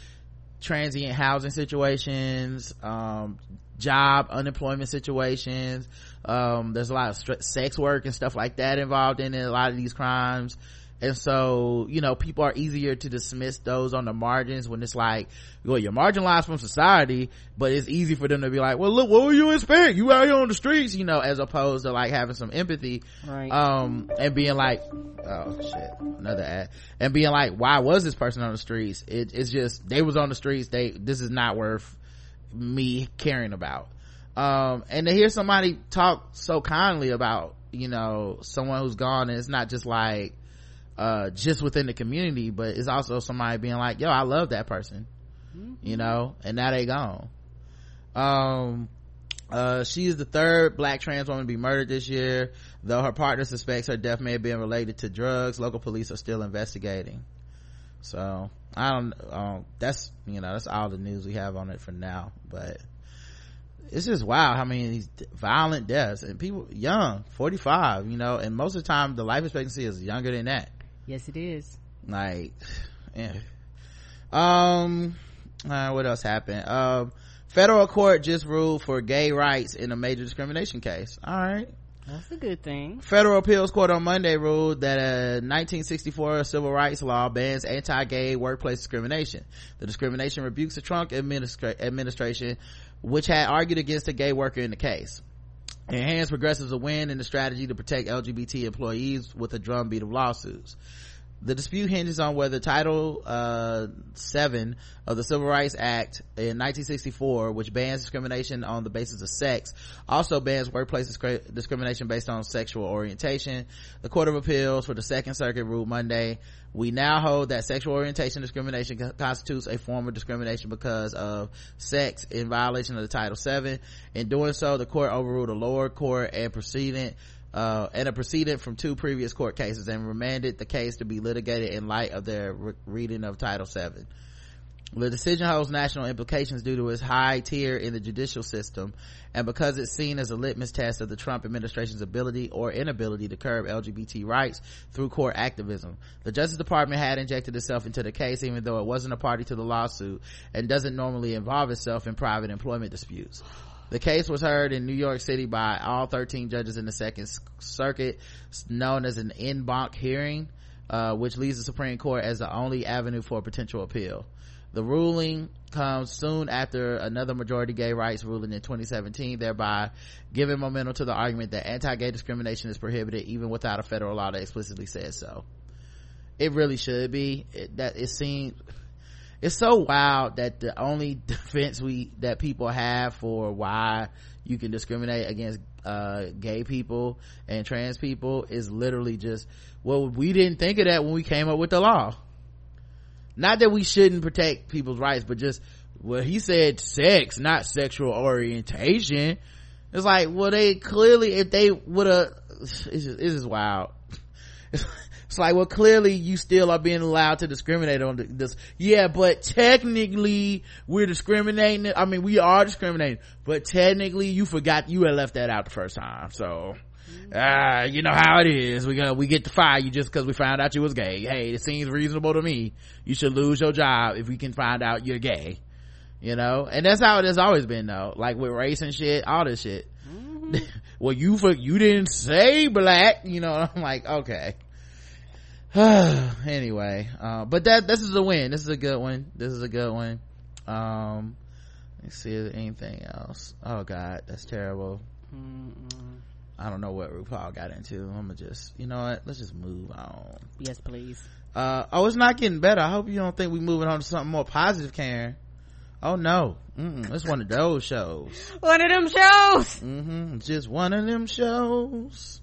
transient housing situations, um, job unemployment situations, um, there's a lot of sex work and stuff like that involved in it, a lot of these crimes and so you know people are easier to dismiss those on the margins when it's like well you're marginalized from society but it's easy for them to be like well look what would you expect? You out here on the streets you know as opposed to like having some empathy right. um and being like oh shit another ad and being like why was this person on the streets? It, it's just they was on the streets they this is not worth me caring about. Um and to hear somebody talk so kindly about you know someone who's gone and it's not just like uh just within the community but it's also somebody being like yo i love that person mm-hmm. you know and now they gone. Um uh she is the third black trans woman to be murdered this year though her partner suspects her death may have been related to drugs. Local police are still investigating. So i don't um that's you know that's all the news we have on it for now but it's just wow how many these violent deaths and people young 45 you know and most of the time the life expectancy is younger than that Yes, it is. Like, yeah. Um, uh, what else happened? Um, federal court just ruled for gay rights in a major discrimination case. All right. That's a good thing. Federal appeals court on Monday ruled that a 1964 civil rights law bans anti-gay workplace discrimination. The discrimination rebukes the Trump administra- administration, which had argued against a gay worker in the case. Enhanced progressives a win in the strategy to protect LGBT employees with a drumbeat of lawsuits. The dispute hinges on whether Title uh, 7 of the Civil Rights Act in 1964, which bans discrimination on the basis of sex, also bans workplace disc- discrimination based on sexual orientation. The Court of Appeals for the Second Circuit ruled Monday, we now hold that sexual orientation discrimination constitutes a form of discrimination because of sex in violation of the Title 7. In doing so, the court overruled a lower court and proceeded uh, and a precedent from two previous court cases and remanded the case to be litigated in light of their re- reading of Title VII. The decision holds national implications due to its high tier in the judicial system and because it's seen as a litmus test of the Trump administration's ability or inability to curb LGBT rights through court activism. The Justice Department had injected itself into the case even though it wasn't a party to the lawsuit and doesn't normally involve itself in private employment disputes. The case was heard in New York City by all 13 judges in the Second Circuit, known as an en banc hearing, uh, which leaves the Supreme Court as the only avenue for a potential appeal. The ruling comes soon after another majority gay rights ruling in 2017, thereby giving momentum to the argument that anti-gay discrimination is prohibited even without a federal law that explicitly says so. It really should be. It, that it seems it's so wild that the only defense we that people have for why you can discriminate against uh, gay people and trans people is literally just well we didn't think of that when we came up with the law. Not that we shouldn't protect people's rights but just well he said sex not sexual orientation. It's like well they clearly if they would have it's it's just wild it's like well clearly you still are being allowed to discriminate on this yeah but technically we're discriminating i mean we are discriminating but technically you forgot you had left that out the first time so uh, you know how it is. We gonna we get to fire you just because we found out you was gay. Hey, it seems reasonable to me. You should lose your job if we can find out you're gay. You know, and that's how it has always been though. Like with race and shit, all this shit. Mm-hmm. well, you for you didn't say black. You know, I'm like okay. anyway, uh, but that this is a win. This is a good one. This is a good one. Um, let's see anything else. Oh God, that's terrible. Mm-mm. I don't know what RuPaul got into. I'm gonna just, you know what? Let's just move on. Yes, please. Uh, oh, it's not getting better. I hope you don't think we're moving on to something more positive, Karen. Oh no, Mm-mm. it's one of those shows. one of them shows. Mm-hmm. Just one of them shows.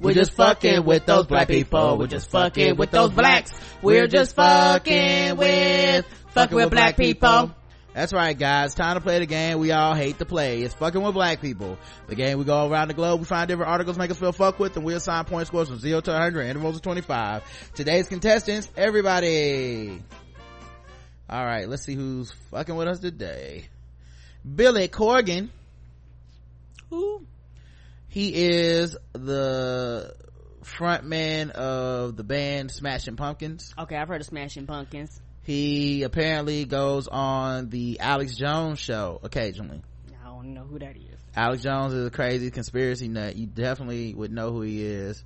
We're just fucking with those black people. We're just fucking with those blacks. We're just fucking with, fucking with black people. That's right, guys. Time to play the game we all hate to play. It's fucking with black people. The game we go around the globe, we find different articles make us feel fuck with, and we assign point scores from 0 to 100, intervals of 25. Today's contestants, everybody. Alright, let's see who's fucking with us today. Billy Corgan. Who? He is the frontman of the band Smashing Pumpkins. Okay, I've heard of Smashing Pumpkins. He apparently goes on the Alex Jones show occasionally. I don't know who that is. Alex Jones is a crazy conspiracy nut. You definitely would know who he is,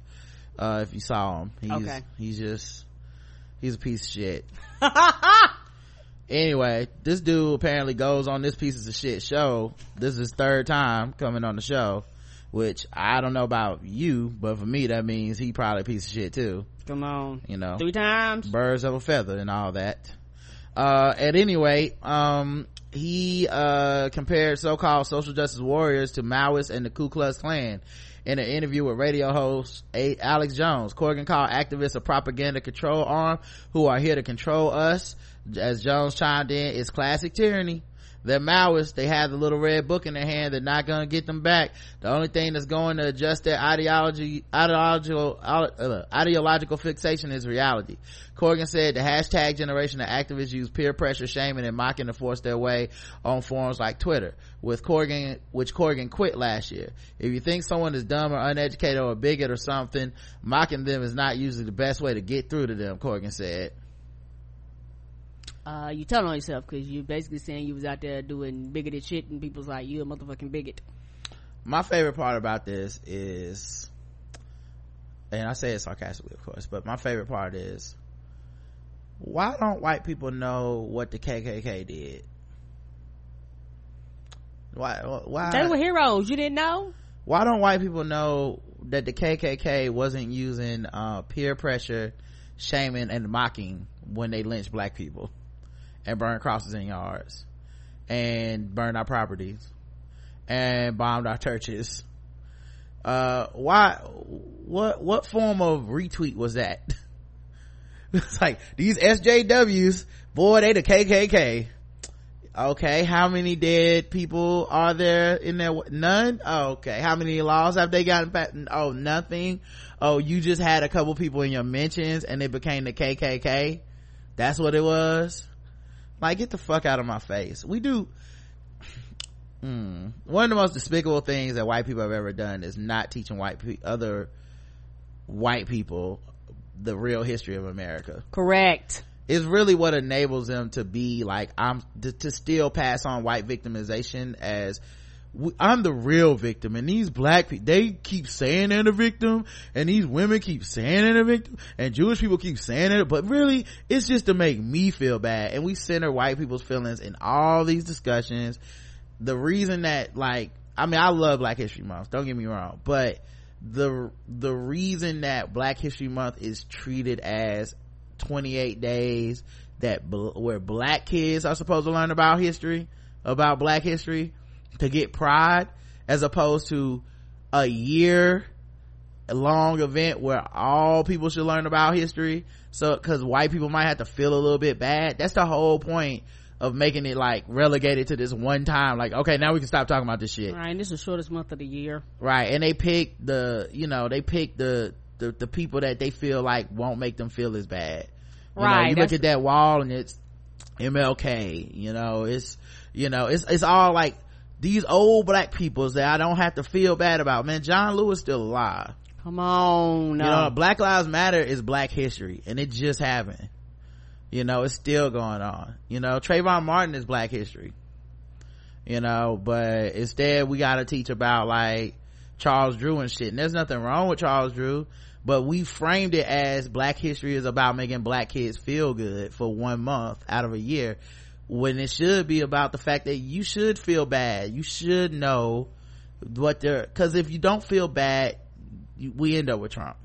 uh, if you saw him. He's, Okay. he's just, he's a piece of shit. anyway, this dude apparently goes on this pieces of shit show. This is his third time coming on the show, which I don't know about you, but for me that means he probably a piece of shit too. Come on. You know, Three times? birds of a feather and all that. Uh, at any rate, um, he, uh, compared so-called social justice warriors to Maoists and the Ku Klux Klan. In an interview with radio host Alex Jones, Corgan called activists a propaganda control arm who are here to control us. As Jones chimed in, it's classic tyranny. They're Maoists. They have the little red book in their hand. They're not going to get them back. The only thing that's going to adjust their ideology, ideological, uh, ideological fixation is reality. Corgan said the hashtag generation of activists use peer pressure, shaming, and mocking to force their way on forums like Twitter, with Corgan, which Corgan quit last year. If you think someone is dumb or uneducated or a bigot or something, mocking them is not usually the best way to get through to them, Corgan said. Uh, you telling on yourself because you're basically saying you was out there doing bigoted shit and people's like, you a motherfucking bigot. my favorite part about this is and i say it sarcastically of course but my favorite part is why don't white people know what the kkk did why why They were heroes. You didn't know? why don't white people know that the kkk wasn't using uh, peer pressure shaming and mocking when they lynched black people and burned crosses in yards and burned our properties and bombed our churches. Uh why what what form of retweet was that? It's like these sjws boy they the kkk okay how many dead people are there in there? None? Oh, okay. How many laws have they gotten oh nothing. Oh you just had a couple people in your mentions and it became the kkk that's what it was like get the fuck out of my face we do Hmm. one of the most despicable things that white people have ever done is not teaching white pe- other white people the real history of america Correct. is really what enables them to be like i'm to, to still pass on white victimization as I'm the real victim. And these black people they keep saying they're the victim. And these women keep saying they're the victim. And Jewish people keep saying it but really it's just to make me feel bad. And we center white people's feelings in all these discussions. The reason that like I mean I love Black History Month don't get me wrong. But the the reason that Black History Month is treated as 28 days that where black kids are supposed to learn about history about black history to get pride as opposed to a year long event where all people should learn about history. So because white people might have to feel a little bit bad. That's the whole point of making it like relegated to this one time. Like okay now we can stop talking about this shit. Right, this is the shortest month of the year. right and they pick the you know they pick the the, the people that they feel like won't make them feel as bad. You know, Right, you look at that wall and it's mlk you know it's you know it's it's all like these old black peoples that i don't have to feel bad about. Man john lewis still alive. Come on. you know black lives matter is black history and it just happened. You know it's still going on. You know trayvon martin is black history. You know but instead we got to teach about like charles drew and shit. And there's nothing wrong with charles drew but we framed it as black history is about making black kids feel good for one month out of a year when it should be about the fact that you should feel bad you should know what they're because if you don't feel bad you, we end up with trump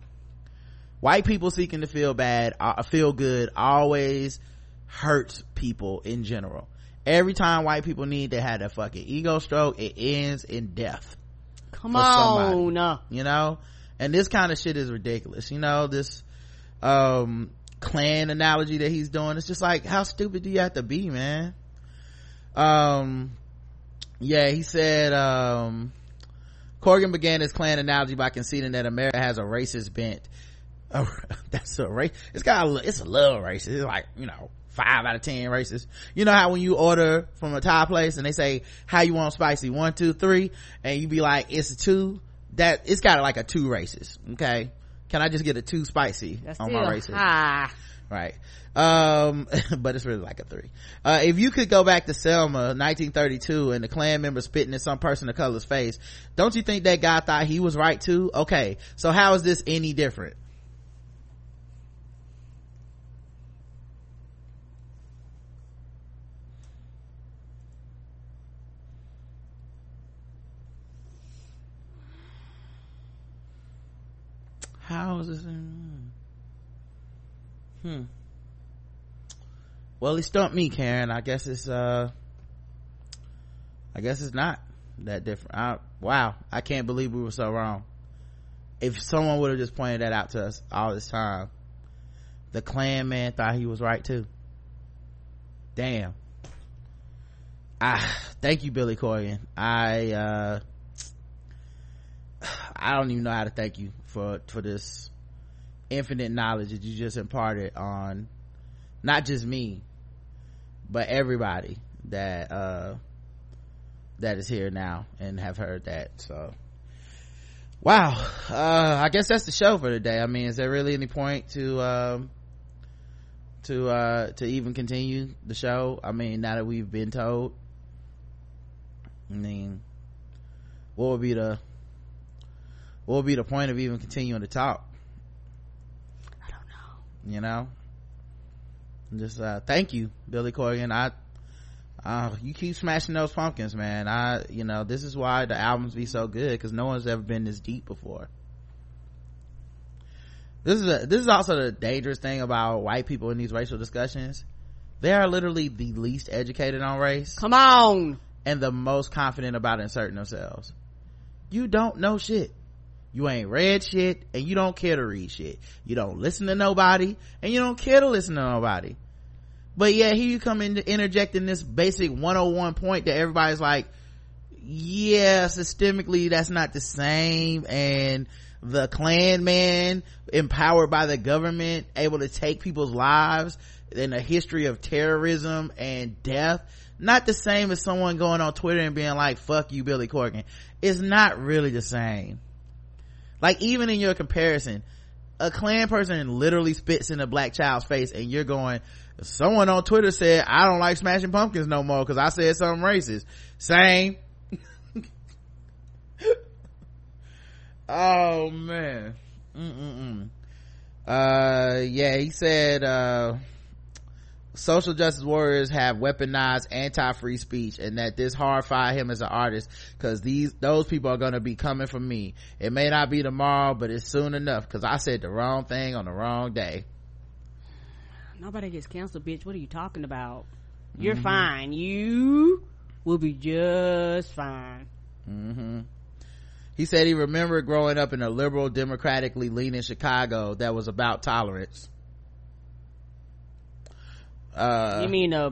white people seeking to feel bad uh, feel good always hurts people in general every time white people need to have a fucking ego stroke it ends in death Come somebody. on. Uh, you know and this kind of shit is ridiculous you know this um clan analogy that he's doing. It's just like how stupid do you have to be man? Um yeah he said um corgan began his clan analogy by conceding that america has a racist bent. Oh, that's a race it's got a, it's a little racist. It's like you know five out of ten racist you know how when you order from a thai place and they say how you want spicy? One two three and you be like it's a two that it's got like a two racist okay can i just get a two spicy That's on my racist high. right. Um but it's really like a three. Uh if you could go back to selma 1932 and the Klan member spitting in some person of color's face don't you think that guy thought he was right too? Okay. So how is this any different how is this hmm. Well he stumped me karen. I guess it's uh i guess it's not that different. I, wow. I can't believe we were so wrong. If someone would have just pointed that out to us all this time the clan man thought he was right too. Damn. Ah thank you billy corgan. I uh i don't even know how to thank you for for this infinite knowledge that you just imparted on not just me but everybody that uh that is here now and have heard that. So wow. Uh i guess that's the show for today. I mean is there really any point to um to uh to even continue the show? I mean now that we've been told i mean what would be the what would be the point of even continuing to talk? I don't know. you know? Just uh thank you billy corgan. I uh you keep smashing those pumpkins man. I you know this is why the albums be so good because no one's ever been this deep before. This is a this is also the dangerous thing about white people in these racial discussions. They are literally the least educated on race. Come on. and the most confident about inserting themselves. You don't know shit you ain't read shit and you don't care to read shit. You don't listen to nobody and you don't care to listen to nobody. But yeah here you come in interjecting this basic 101 point that everybody's like yeah systemically that's not the same. And the Klan man empowered by the government able to take people's lives in a history of terrorism and death. Not the same as someone going on twitter and being like fuck you billy corgan. It's not really the same like even in your comparison a Klan person literally spits in a black child's face and you're going someone on twitter said i don't like smashing pumpkins no more because i said something racist same. Oh man. Mm-mm-mm. uh yeah he said uh social justice warriors have weaponized anti-free speech and that this horrified him as an artist because these those people are going to be coming for me it may not be tomorrow but it's soon enough because i said the wrong thing on the wrong day Nobody gets canceled, bitch. What are you talking about? You're fine. You will be just fine. hmm he said he remembered growing up in a liberal democratically leaning chicago that was about tolerance uh you mean uh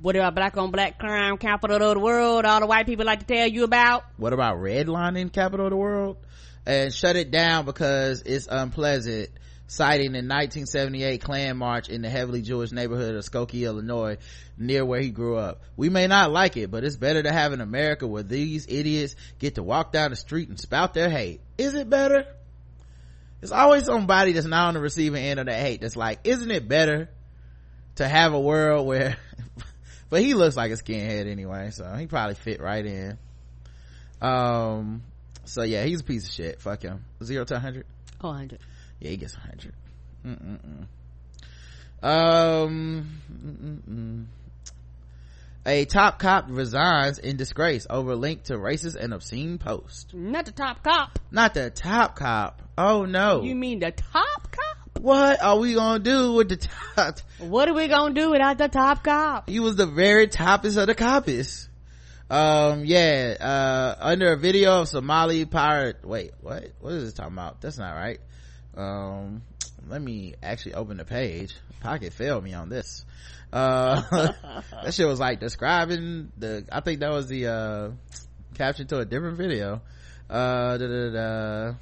what about black on black crime capital of the world? All the white people like to tell you about. what about redlining capital of the world and shut it down because it's unpleasant citing the 1978 klan march in the heavily jewish neighborhood of skokie illinois near where he grew up we may not like it but it's better to have an america where these idiots get to walk down the street and spout their hate is it better It's always somebody that's not on the receiving end of that hate that's like isn't it better to have a world where but he looks like a skinhead anyway so he probably fit right in um so yeah he's a piece of shit fuck him zero to 100 Oh, 100. yeah he gets 100 Mm-mm-mm. um mm-mm-mm. a top cop resigns in disgrace over link to racist and obscene post Not the top cop. not the top cop oh no You mean the top cop? What are we gonna do with the top? What are we gonna do without the top cop? he was the very toppest of the coppest um yeah uh under a video of somali pirate wait what? What is this talking about? That's not right. Um let me actually open the page. Pocket failed me on this. Uh that shit was like describing the i think that was the uh caption to a different video. Uh da, da, da,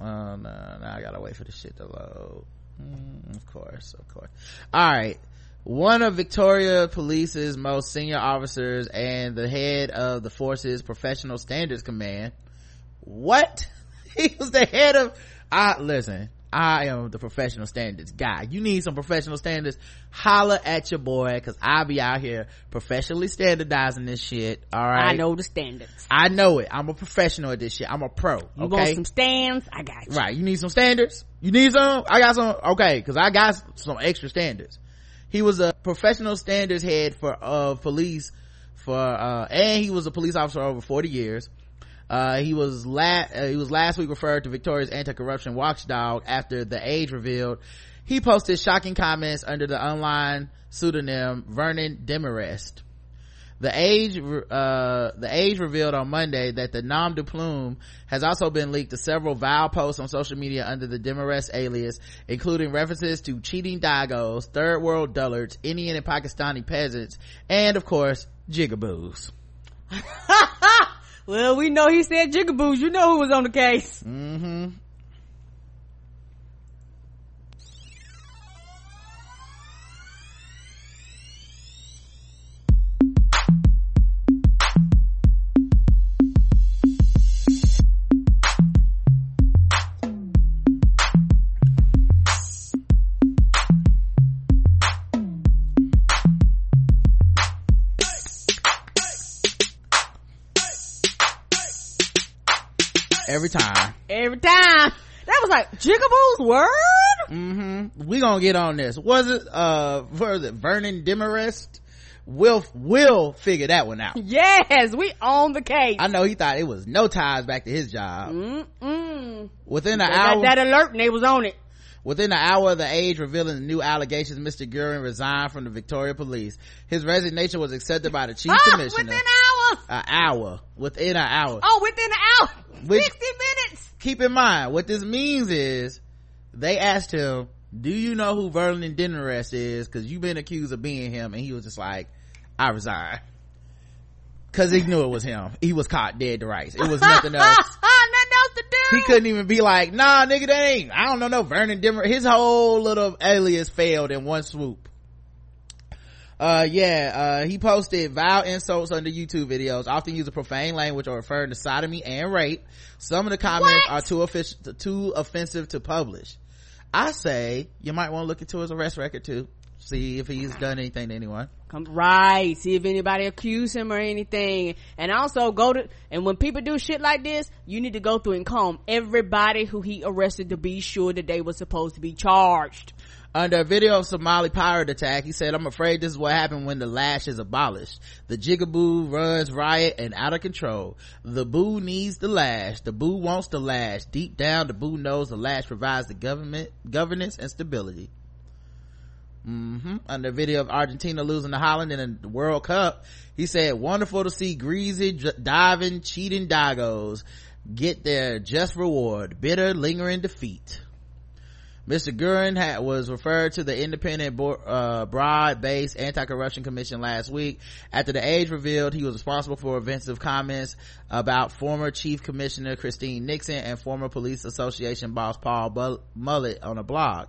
oh no now i gotta wait for the shit to load mm, of course of course all right one of Victoria Police's most senior officers and the head of the force's professional standards command. What? He was the head of, I, listen, I am the professional standards guy. You need some professional standards, holla at your boy, cause I'll be out here professionally standardizing this shit, alright? I know the standards. I know it. I'm a professional at this shit. I'm a pro, You okay? want some stands? I got you. Right. You need some standards? You need some? I got some. Okay. Cause I got some extra standards. He was a professional standards head for, uh, police for, uh, and he was a police officer over 40 years. Uh, he was la- uh, he was last week referred to Victoria's anti-corruption watchdog after the age revealed. He posted shocking comments under the online pseudonym Vernon Demarest. The age, uh, the age revealed on Monday that the nom de plume has also been leaked to several vile posts on social media under the Demarest alias, including references to cheating dagos, third world dullards, Indian and Pakistani peasants, and of course, jigaboos. Well, we know he said jigaboos. You know who was on the case. Mm-hmm. Was like, jigaboos word? Mm-hmm. We gonna get on this. Was it, uh, was it Vernon Demarest? We'll, we'll figure that one out. Yes, we own the case. I know he thought it was no ties back to his job. Mm-mm. Within an got hour, that alert and they was on it. within an hour of the age revealing the new allegations, Mr. Guerin resigned from the Victoria Police. His resignation was accepted by the chief Ah, commissioner. within hours. An hour. Within an hour. Oh, within an hour. Which- 60 minutes. Keep in mind, what this means is, they asked him, do you know who Vernon Demarest is? Cause you've been accused of being him. And he was just like, I resign. Cause he knew it was him. He was caught dead to rights. It was nothing else. Nothing else to do. he couldn't even be like, nah, nigga, that ain't, I don't know, no Vernon Dimmer. His whole little alias failed in one swoop. Uh, yeah, uh, he posted vile insults under YouTube videos, often using profane language or referring to sodomy and rape. Some of the comments What? are too official, too offensive to publish. I say, you might want to look into his arrest record too. See if he's done anything to anyone. Come right. See if anybody accuse him or anything. And also go to, and when people do shit like this, you need to go through and comb everybody who he arrested to be sure that they were supposed to be charged. Under a video of Somali pirate attack, he said, I'm afraid this is what happened when the lash is abolished. The jigaboo runs riot and out of control. The boo needs the lash. The boo wants the lash. Deep down, the boo knows the lash provides the government, governance and stability. hmm Under video of Argentina losing to Holland in the World Cup, he said, wonderful to see greasy, diving, cheating Dagos get their just reward. Bitter, lingering defeat. Mr. Guerin had, was referred to the independent, uh, broad-based anti-corruption commission last week. After the age revealed, he was responsible for offensive comments about former chief commissioner Christine Nixon and former police association boss Paul Mullett on a blog.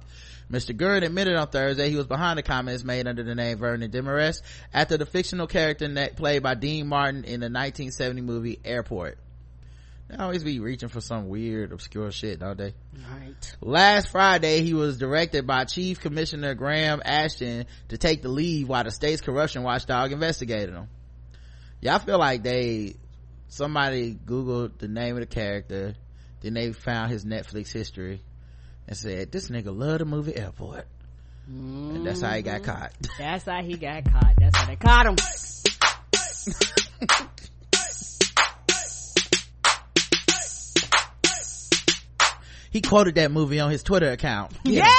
Mr. Guerin admitted on Thursday he was behind the comments made under the name Vernon Demarest after the fictional character played by Dean Martin in the 1970 movie Airport. They always be reaching for some weird, obscure shit, don't they? Right. Last Friday, he was directed by Chief Commissioner Graham Ashton to take the lead while the state's corruption watchdog investigated him. Y'all feel like they, somebody Googled the name of the character, then they found his Netflix history and said, this nigga love the movie Airport. And that's how he got mm-hmm. caught. That's how he got caught. That's how they caught him. he quoted that movie on his Twitter account. Yes!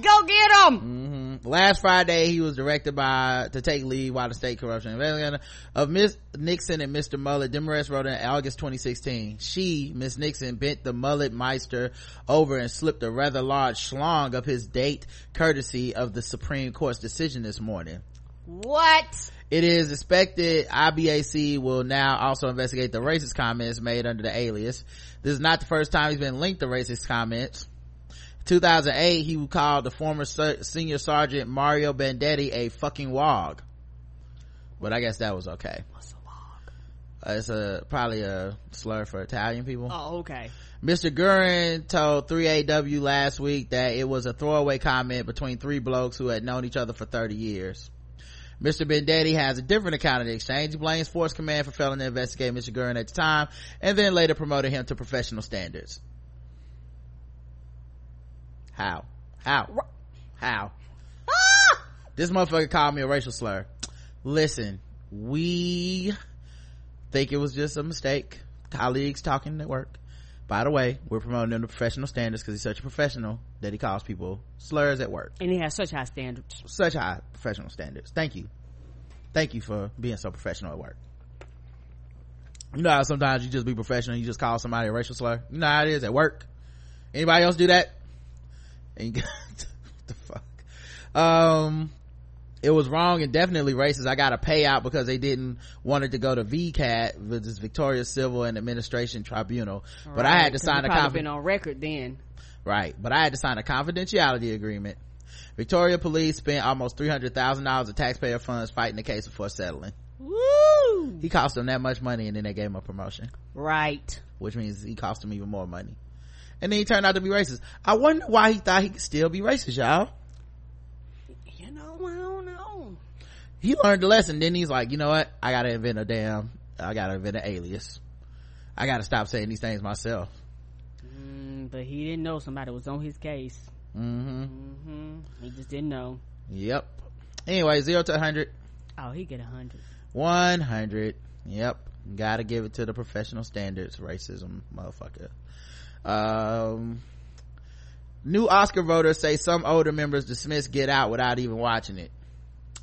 Go get him! hmm last Friday, he was directed by to take lead while the state corruption investigator of Miss Nixon and Mr. Mullett. Demarest wrote in August 2016. She, Miss Nixon, bent the Mullet Meister over and slipped a rather large schlong of his date, courtesy of the Supreme Court's decision this morning. What? It is expected IBAC will now also investigate the racist comments made under the alias. This is not the first time he's been linked to racist comments. 2008, he called the former senior sergeant Mario Bandetti a fucking wog. But I guess that was okay. What's a wog? Uh, it's a, probably a slur for Italian people. Oh, okay. Mr. Guerin told 3AW last week that it was a throwaway comment between three blokes who had known each other for 30 years. Mr. Bendetti has a different account of the exchange. He blames Force Command for failing to investigate Mr. Guerin at the time and then later promoted him to professional standards. How? How? How? Ah! This motherfucker called me a racial slur. Listen, we think it was just a mistake. Colleagues talking at work. By the way, we're promoting him to professional standards because he's such a professional that he calls people slurs at work. And he has such high standards. Such high professional standards. Thank you. Thank you for being so professional at work. You know how sometimes you just be professional, you just call somebody a racial slur? You know how it is at work? Anybody else do that? and the fuck um it was wrong and definitely racist i got a payout because they didn't want it to go to vcat which is victoria civil and administration tribunal right, but i had to sign a conf- been on record then right but i had to sign a confidentiality agreement victoria police spent almost $300000 of taxpayer funds fighting the case before settling Woo! he cost them that much money and then they gave him a promotion right which means he cost them even more money and then he turned out to be racist. I wonder why he thought he could still be racist, y'all. You know, I don't know. He learned the lesson. Then he's like, you know what? I gotta invent a damn, I gotta invent an alias. I gotta stop saying these things myself. But he didn't know somebody was on his case. Mm-hmm. Mm-hmm. He just didn't know. Yep. Anyway, zero to 100. Oh, he get a 100. 100. Yep. Gotta give it to the professional standards, racism, motherfucker um new oscar voters say some older members dismiss get out without even watching it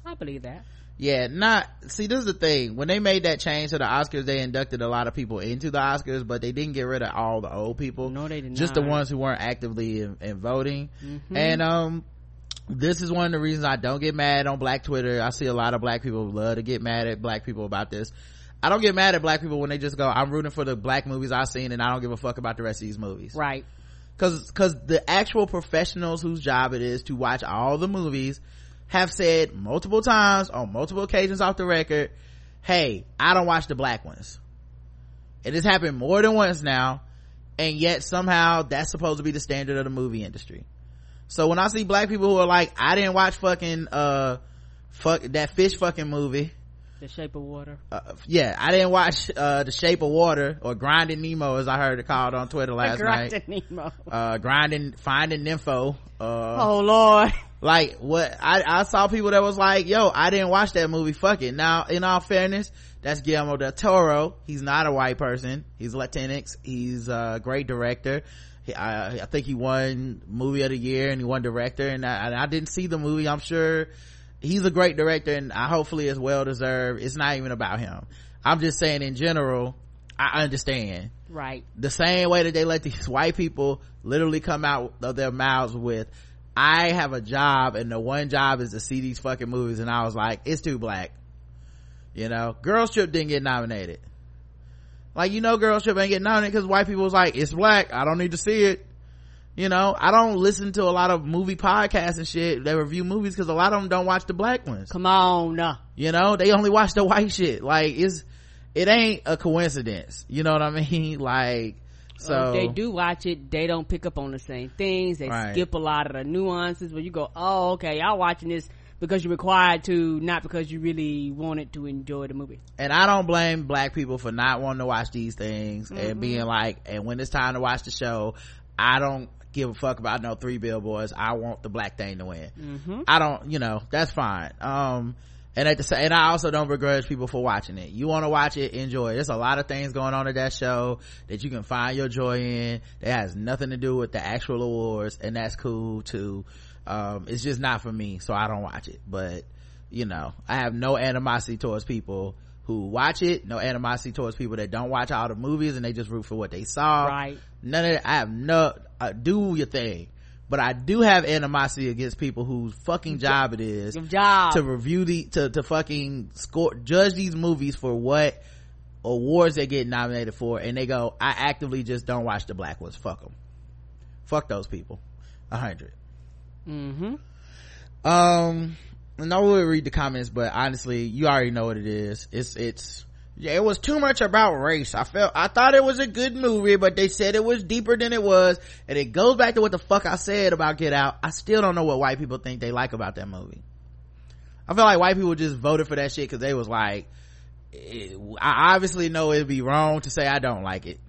i believe that yeah not see this is the thing when they made that change to the oscars they inducted a lot of people into the oscars but they didn't get rid of all the old people no they didn't just not. the ones who weren't actively in, in voting mm-hmm. and um this is one of the reasons i don't get mad on black twitter i see a lot of black people love to get mad at black people about this I don't get mad at black people when they just go, I'm rooting for the black movies I've seen and I don't give a fuck about the rest of these movies. Right. Cause, cause the actual professionals whose job it is to watch all the movies have said multiple times on multiple occasions off the record, hey, I don't watch the black ones. It has happened more than once now, and yet somehow that's supposed to be the standard of the movie industry. So when I see black people who are like, I didn't watch fucking, uh, fuck, that fish fucking movie, the Shape of Water. Uh, yeah, I didn't watch uh, The Shape of Water or Grinding Nemo, as I heard it called on Twitter last grinding night. Nemo. Uh, grinding, finding Nympho. Uh, oh lord. Like what? I I saw people that was like, "Yo, I didn't watch that movie. Fuck it." Now, in all fairness, that's Guillermo del Toro. He's not a white person. He's Latinx. He's a great director. He, I, I think he won movie of the year and he won director. And I, I didn't see the movie. I'm sure he's a great director and I hopefully it's well deserved. It's not even about him. I'm just saying in general, I understand. Right. The same way that they let these white people literally come out of their mouths with, I have a job and the one job is to see these fucking movies and I was like, it's too black. You know, Girls Trip didn't get nominated. Like, you know, Girls Trip ain't getting nominated because white people was like, it's black. I don't need to see it you know i don't listen to a lot of movie podcasts and shit that review movies because a lot of them don't watch the black ones come on you know they only watch the white shit like it's it ain't a coincidence you know what i mean like so they do watch it they don't pick up on the same things they right. skip a lot of the nuances where you go oh okay y'all watching this because you're required to not because you really wanted to enjoy the movie and i don't blame black people for not wanting to watch these things mm-hmm. and being like and when it's time to watch the show i don't give a fuck about no three billboards. I want the black thing to win. Mm-hmm. I don't, you know, that's fine. Um, and at the same, and I also don't begrudge people for watching it. You want to watch it, enjoy it. There's a lot of things going on at that show that you can find your joy in that has nothing to do with the actual awards, and that's cool too. um it's just not for me so i don't watch it but you know i have no animosity towards people who watch it no animosity towards people that don't watch all the movies and they just root for what they saw Right. none of that i have no uh, do your thing but i do have animosity against people whose fucking job it is job. to review the to to fucking score judge these movies for what awards they get nominated for and they go i actively just don't watch the black ones. Fuck them fuck those people. A hundred. Mm-hmm. um and i would read the comments but honestly you already know what it is. It's it's yeah, it was too much about race. I felt, I thought it was a good movie, but they said it was deeper than it was. And it goes back to what the fuck I said about Get Out. I still don't know what white people think they like about that movie. I feel like white people just voted for that shit cause they was like, I obviously know it'd be wrong to say I don't like it.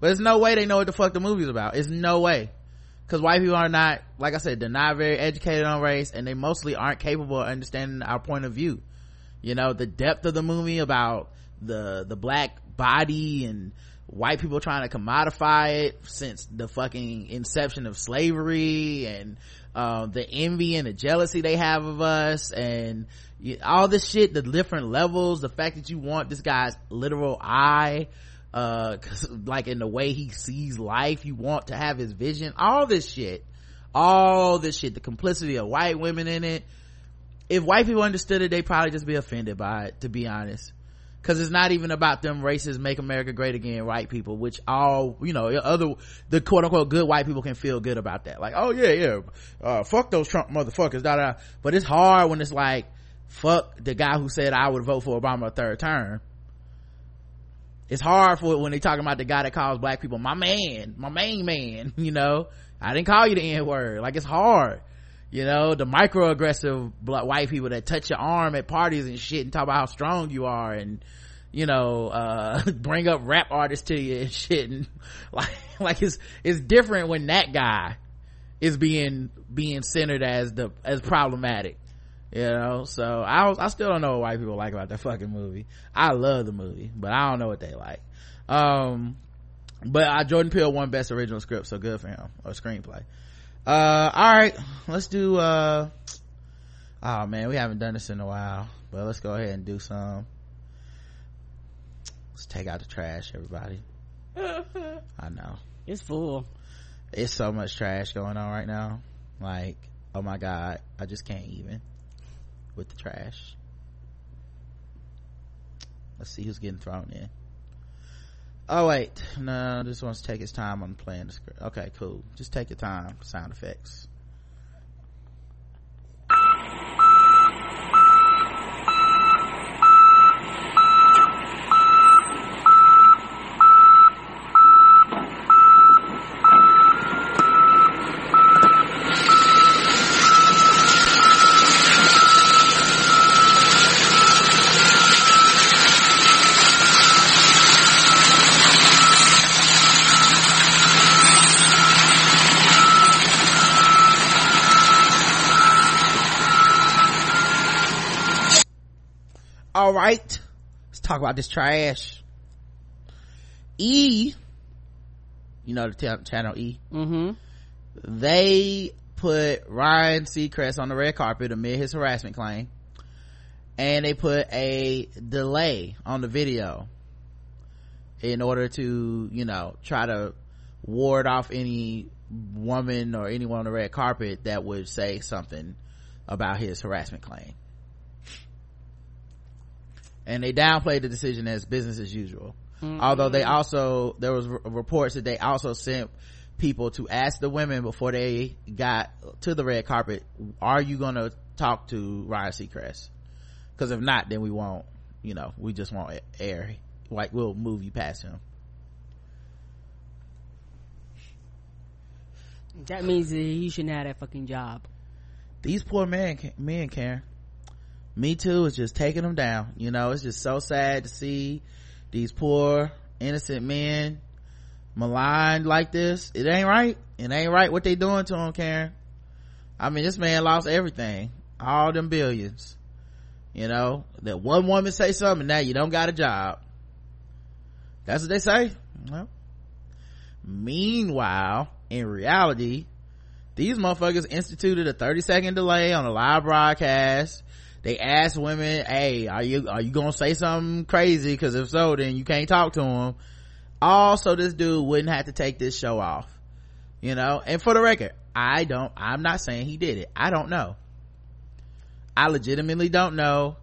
But there's no way they know what the fuck the movie's about. It's no way. Cause white people are not, like I said, they're not very educated on race and they mostly aren't capable of understanding our point of view. You know, the depth of the movie about the, the black body and white people trying to commodify it since the fucking inception of slavery and, um, the envy and the jealousy they have of us and all this shit, the different levels, the fact that you want this guy's literal eye, uh like in the way he sees life you want to have his vision all this shit all this shit the complicity of white women in it if white people understood it they'd probably just be offended by it to be honest. Because it's not even about them racist make america great again white people which all you know other the quote-unquote good white people can feel good about that. Like oh yeah yeah uh, fuck those trump motherfuckers da, da. but it's hard when it's like fuck the guy who said i would vote for obama a third term. It's hard for when they talking about the guy that calls black people my man my main man you know? I didn't call you the n word. Like it's hard you know the microaggressive black white people that touch your arm at parties and shit and talk about how strong you are and you know uh bring up rap artists to you and shit and like like it's it's different when that guy is being being centered as the as problematic you know? So i was, i still don't know what white people like about that fucking movie. I love the movie but i don't know what they like. Um but uh, jordan peele won best original script so good for him or screenplay uh all right. Let's do uh oh man we haven't done this in a while but let's go ahead and do some. Let's take out the trash everybody. I know. It's full. it's so much trash going on right now. Like oh my god i just can't even with the trash. Let's see who's getting thrown in oh wait. No this to take his time on playing the script okay cool. Just take your time. Sound effects right let's talk about this trash e you know the t- channel e Mm-hmm. they put Ryan Seacrest on the red carpet amid his harassment claim. And they put a delay on the video in order to, you know, try to ward off any woman or anyone on the red carpet that would say something about his harassment claim. And they downplayed the decision as business as usual. Mm-hmm. Although they also, there was r- reports that they also sent people to ask the women before they got to the red carpet, are you gonna talk to Ryan Seacrest? Cause if not, then we won't, you know, we just won't air, like we'll move you past him. That means that he shouldn't have that fucking job. these poor men men karen me too is just taking them down you know it's just so sad to see these poor innocent men maligned like this. It ain't right it ain't right what they doing to him karen. I mean this man lost everything all them billions you know that one woman say something now you don't got a job. That's what they say well, meanwhile in reality these motherfuckers instituted a 30 second delay on a live broadcast they asked women hey are you are you gonna say something crazy? Because if so then you can't talk to them also this dude wouldn't have to take this show off you know? And for the record i don't i'm not saying he did it. I don't know. I legitimately don't know.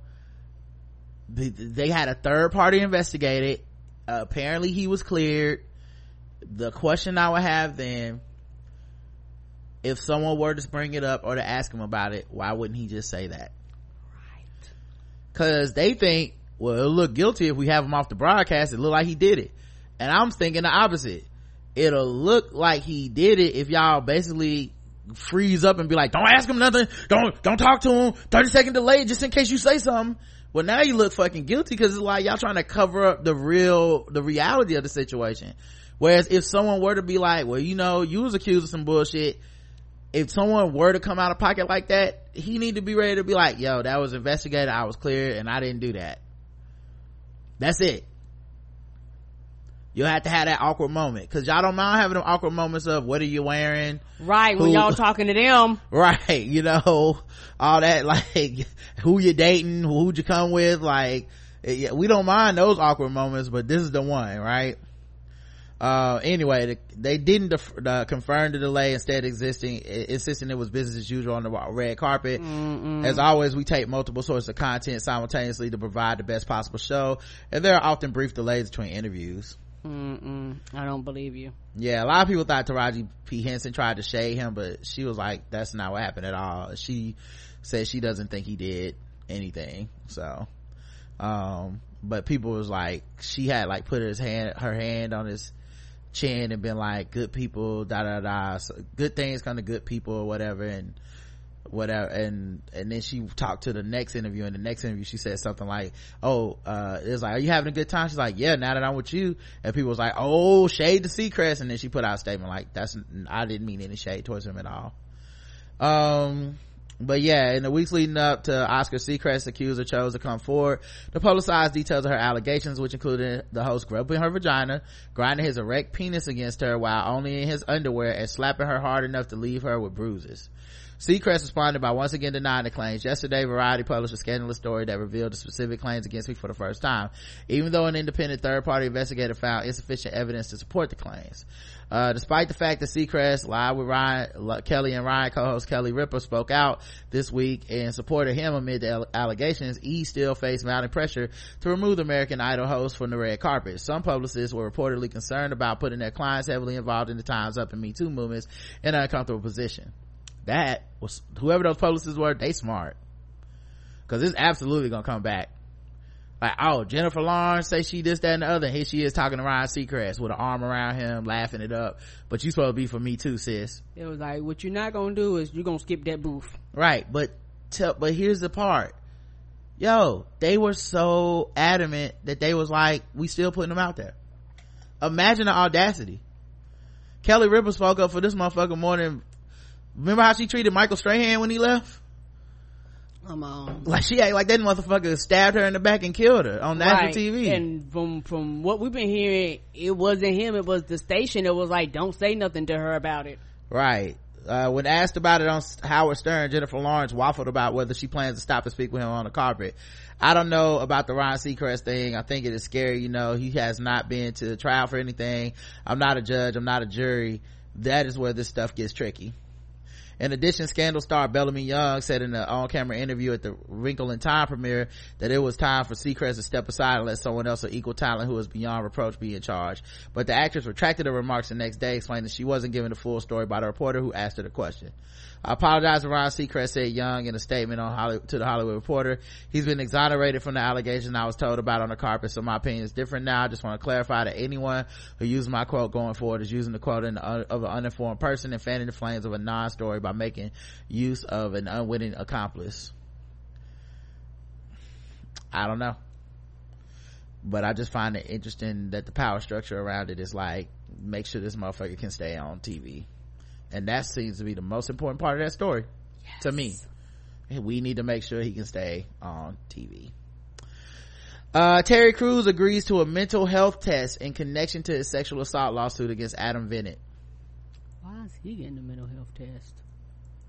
They had a third party investigate it apparently he was cleared. The question i would have then if someone were to bring it up or to ask him about it why wouldn't he just say that because they think well it'll look guilty if we have him off the broadcast. It look like he did it. And i'm thinking the opposite. It'll look like he did it if y'all basically freeze up and be like don't ask him nothing. Don't don't talk to him. 30 second delay just in case you say something. Well now you look fucking guilty because it's like y'all trying to cover up the real the reality of the situation. Whereas if someone were to be like well you know you was accused of some bullshit if someone were to come out of pocket like that he need to be ready to be like yo that was investigated i was clear and i didn't do that. That's it. You'll have to have that awkward moment because y'all don't mind having them awkward moments of what are you wearing? Right who, when y'all talking to them. Right you know all that like who you dating who'd you come with like eh, yeah, we don't mind those awkward moments but this is the one right uh anyway they didn't def- uh, confirm the delay instead existing insisting it was business as usual on the red carpet Mm-mm. as always we take multiple sources of content simultaneously to provide the best possible show and there are often brief delays between interviews Mm-mm. I don't believe you. Yeah, a lot of people thought Taraji P. Henson tried to shade him, but she was like, that's not what happened at all. She said she doesn't think he did anything. So, um, but people was like, she had like put his hand, her hand on his chin and been like, good people, da da da. So good things come to good people or whatever. And, whatever and and then she talked to the next interview and the next interview she said something like oh uh it's like are you having a good time she's like yeah now that i'm with you and people was like oh shade to Seacrest and then she put out a statement like that's i didn't mean any shade towards him at all um but yeah, in the weeks leading up to Oscar Seacrest accuser chose to come forward to publicize details of her allegations, which included the host groping her vagina, grinding his erect penis against her while only in his underwear, and slapping her hard enough to leave her with bruises. Seacrest responded by once again denying the claims. Yesterday, Variety published a scandalous story that revealed the specific claims against me for the first time, even though an independent third-party investigator found insufficient evidence to support the claims. Uh, despite the fact that Seacrest live with Ryan, Kelly and Ryan co-host Kelly Ripa spoke out this week in support of him amid the allegations, E still faced mounting pressure to remove the American Idol host from the red carpet. Some publicists were reportedly concerned about putting their clients heavily involved in the Time's Up and Me Too movements in an uncomfortable position that was whoever those publicists were they smart. Because it's absolutely gonna come back. Like oh jennifer lawrence say she this that and the other and here she is talking to ryan seacrest with an arm around him laughing it up. But you supposed to be for me too sis. It was like what you're not gonna do is you're gonna skip that booth. Right but tell but here's the part. Yo they were so adamant that they was like we still putting them out there. Imagine the audacity. Kelly ripa spoke up for this motherfucker more than Remember how she treated Michael Strahan when he left? Come on. Like she act like that motherfucker stabbed her in the back and killed her on national right. TV. And from from what we've been hearing, it wasn't him, it was the station that was like, don't say nothing to her about it. Right. Uh, when asked about it on Howard Stern, Jennifer Lawrence waffled about whether she plans to stop and speak with him on the carpet. I don't know about the Ryan Seacrest thing. I think it is scary. You know, he has not been to trial for anything. I'm not a judge. I'm not a jury. That is where this stuff gets tricky. In addition, Scandal star Bellamy Young said in an on-camera interview at the Wrinkle in Time premiere that it was time for Seacrest to step aside and let someone else of equal talent who was beyond reproach be in charge. But the actress retracted her remarks the next day, explaining that she wasn't given the full story by the reporter who asked her the question. I apologize to Ron Seacrest, said Young in a statement on to the Hollywood Reporter. He's been exonerated from the allegations I was told about on the carpet, so my opinion is different now. I just want to clarify that anyone who uses my quote going forward is using the quote the, of an uninformed person and fanning the flames of a non-story by making use of an unwitting accomplice. I don't know. But I just find it interesting that the power structure around it is like, make sure this motherfucker can stay on TV and that seems to be the most important part of that story yes. to me. We need to make sure he can stay on tv uh, terry crews agrees to a mental health test in connection to his sexual assault lawsuit against adam Venit. Why is he getting a mental health test?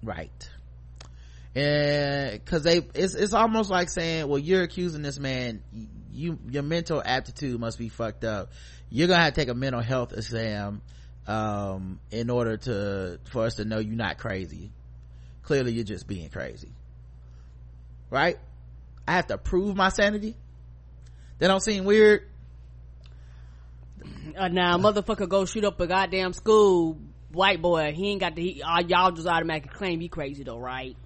Right. And because they it's it's almost like saying well you're accusing this man you your mental aptitude must be fucked up. You're gonna have to take a mental health exam um in order to for us to know you're not crazy clearly you're just being crazy right i have to prove my sanity that don't seem weird Uh, now, motherfucker go shoot up a goddamn school, white boy. He ain't got the. He, uh, y'all just automatically claim he crazy though, right?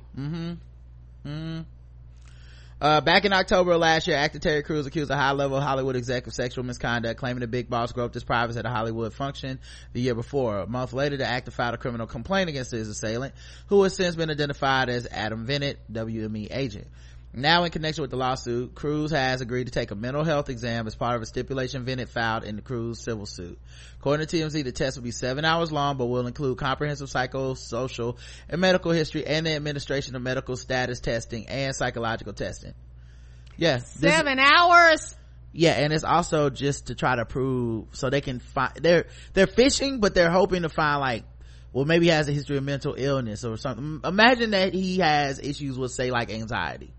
Uh, back in October last year, actor Terry Crews accused a high-level Hollywood exec of sexual misconduct, claiming the big boss groped his privates at a Hollywood function the year before. A month later, the actor filed a criminal complaint against his assailant, who has since been identified as Adam Venit, WME agent. Now, in connection with the lawsuit, Crews has agreed to take a mental health exam as part of a stipulation Venit filed in the Crews civil suit. According to TMZ, the test will be seven hours long, but will include comprehensive psychosocial and medical history and the administration of medical status testing and psychological testing. Yeah. Seven hours. yeah, and it's also just to try to prove so they can find they're they're fishing, but they're hoping to find like well maybe he has a history of mental illness or something. Imagine that he has issues with say like anxiety.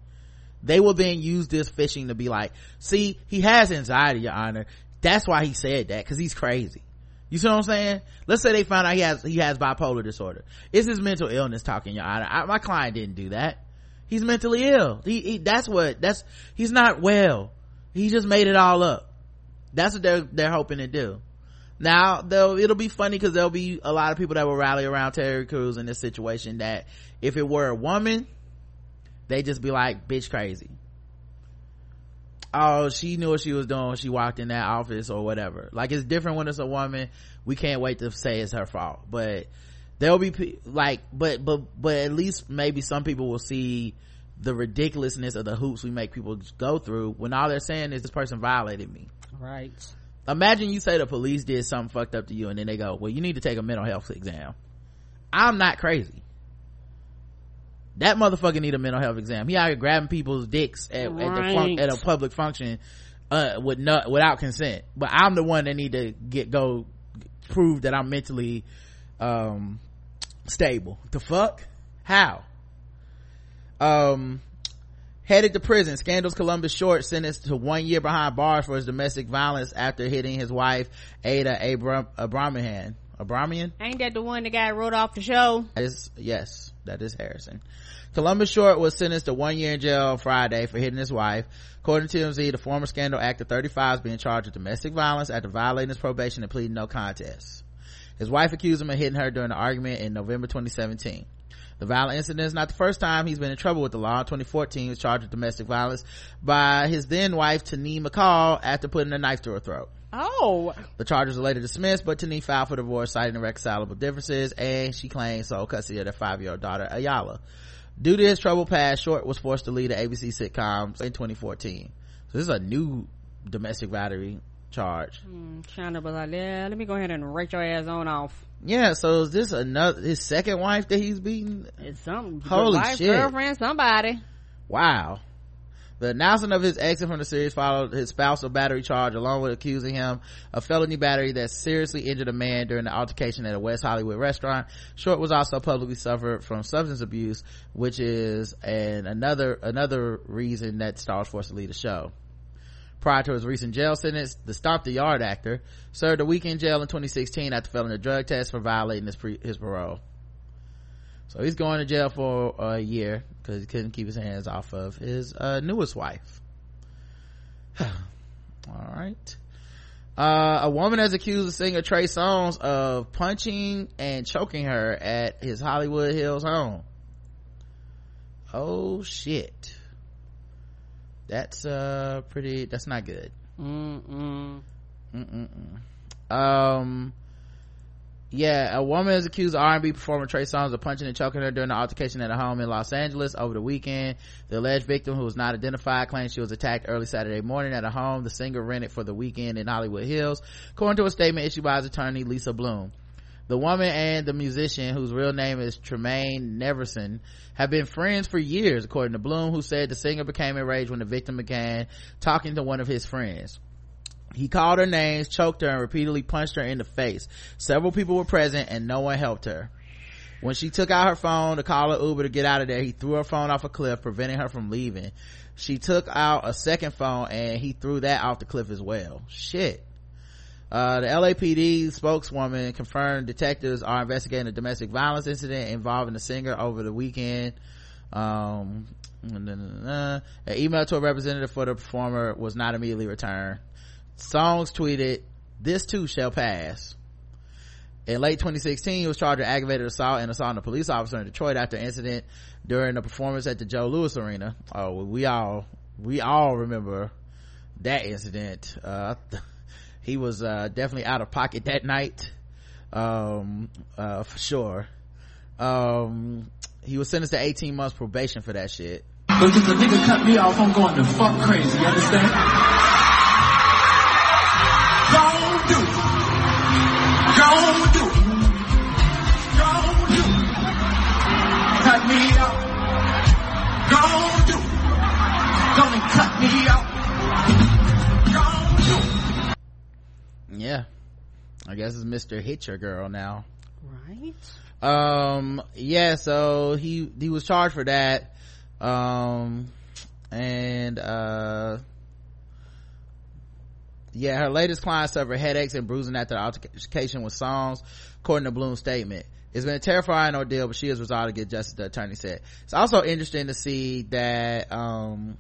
They will then use this fishing to be like, see, he has anxiety, your honor. That's why he said that, cause he's crazy. You see what I'm saying? Let's say they found out he has, he has bipolar disorder. It's his mental illness talking, your honor. I, my client didn't do that. He's mentally ill. He, he, that's what, that's, he's not well. He just made it all up. That's what they're, they're hoping to do. Now, though, it'll be funny because there'll be a lot of people that will rally around Terry Crews in this situation that if it were a woman, they just be like, bitch crazy. Oh, she knew what she was doing when she walked in that office or whatever. Like it's different when it's a woman. We can't wait to say it's her fault. But there'll be like, but, but, but at least maybe some people will see the ridiculousness of the hoops we make people go through when all they're saying is this person violated me. Right. Imagine you say the police did something fucked up to you and then they go, well, you need to take a mental health exam. I'm not crazy. That motherfucker need a mental health exam. He out here grabbing people's dicks at, at, the fun- at a public function, uh, with no, without consent. But I'm the one that need to get, go prove that I'm mentally, um, stable. The fuck? How? Um, headed to prison. Scandals Columbus Short sentenced to one year behind bars for his domestic violence after hitting his wife Ada Abram Abramian. Abramian? Ain't that the one that got wrote off the show? That is yes, that is Harrison. Columbus Short was sentenced to one year in jail on Friday for hitting his wife. According to TMZ, the former scandal actor 35 is being charged with domestic violence after violating his probation and pleading no contest. His wife accused him of hitting her during the argument in November 2017. The violent incident is not the first time he's been in trouble with the law. In 2014, he was charged with domestic violence by his then wife, Tanee McCall, after putting a knife to her throat. Oh, The charges were later dismissed, but Tanee filed for divorce, citing irreconcilable differences, and she claimed sole custody of their five-year-old daughter, Ayala. Due to his troubled past, Short was forced to leave the ABC sitcoms in 2014. So this is a new domestic battery charge. Hmm, Shonda was like, yeah, let me go ahead and write your ass on off. Yeah, so is this another, his second wife that he's beating? It's something. Holy wife, shit. girlfriend, somebody. Wow. The announcement of his exit from the series followed his spousal battery charge along with accusing him of felony battery that seriously injured a man during the altercation at a West Hollywood restaurant. Short was also publicly suffered from substance abuse, which is an another, another reason that Star was forced to leave the show. Prior to his recent jail sentence, the Stomp the Yard actor served a week in jail in 2016 after failing a drug test for violating his, pre- his parole. So he's going to jail for a year because he couldn't keep his hands off of his uh, newest wife. All right. Uh, a woman has accused the singer Trey Songz of punching and choking her at his Hollywood Hills home. Oh shit. That's uh pretty that's not good. Mm-mm. Mm-mm-mm. Um, yeah, a woman is accused R&B performer Trey Songz of punching and choking her during an altercation at a home in Los Angeles over the weekend. The alleged victim, who was not identified, claims she was attacked early Saturday morning at a home the singer rented for the weekend in Hollywood Hills, according to a statement issued by his attorney Lisa Bloom. The woman and the musician, whose real name is Tremaine Neverson, have been friends for years, according to Bloom, who said the singer became enraged when the victim began talking to one of his friends. He called her names, choked her, and repeatedly punched her in the face. Several people were present and no one helped her. When she took out her phone to call her Uber to get out of there, he threw her phone off a cliff, preventing her from leaving. She took out a second phone and he threw that off the cliff as well. Shit. Uh, the LAPD spokeswoman confirmed detectives are investigating a domestic violence incident involving the singer over the weekend. Um, an email to a representative for the performer was not immediately returned. Songz tweeted, this too shall pass. In late 2016, he was charged with aggravated assault and assault on a police officer in Detroit after incident during a performance at the Joe Louis Arena. Oh, we all, we all remember that incident. Uh, he was, uh, definitely out of pocket that night. Um, uh, for sure. Um, he was sentenced to 18 months probation for that shit. But the nigga cut me off, I'm going to fuck crazy, you understand? I guess it's Mr. Hit Your Girl now. Right. Um, yeah, so he, he was charged for that. Um, and, uh, yeah, her latest client suffered headaches and bruising after the altercation with Songz, according to Bloom's statement. It's been a terrifying ordeal, but she has resolved to get justice, the attorney said. It's also interesting to see that, um,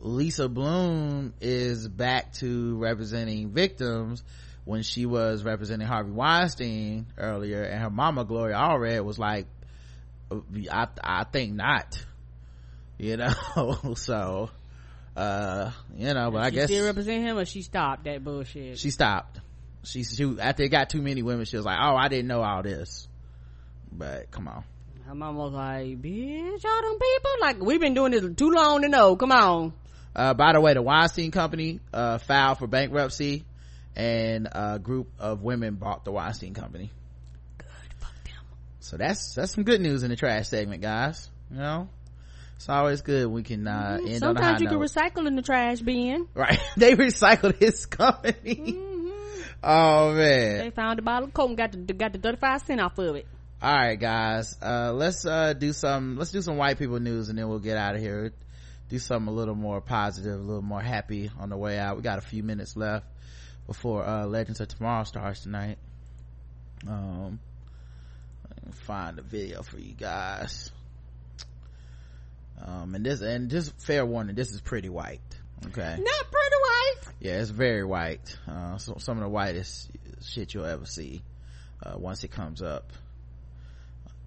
Lisa Bloom is back to representing victims when she was representing Harvey Weinstein earlier and her mama Gloria Allred was like, I, I think not, you know, so, uh, you know, but I guess she represent him or she stopped that bullshit. she stopped. She, she, after it got too many women, she was like, oh, I didn't know all this. But come on. Her mom was like, bitch, y'all them people? Like, we've been doing this too long to know. Come on. Uh, by the way, the Weinstein Company, uh, filed for bankruptcy and a group of women bought the Weinstein Company. Good, fuck them. So that's, that's some good news in the trash segment, guys. You know? It's always good we can, uh, end on a high Sometimes you can recycle in the trash bin. right. they recycled his company. Oh man. They found a bottle of Coke and got the, got the 35 cent off of it. all right guys uh let's uh do some let's do some white people news and then we'll get out of here do something a little more positive a little more happy on the way out we got a few minutes left before uh legends of tomorrow starts tonight. Um find a video for you guys. Um and this and just fair warning this is pretty white okay? Not pretty white. yeah it's very white. Uh so, some of the whitest shit you'll ever see uh once it comes up.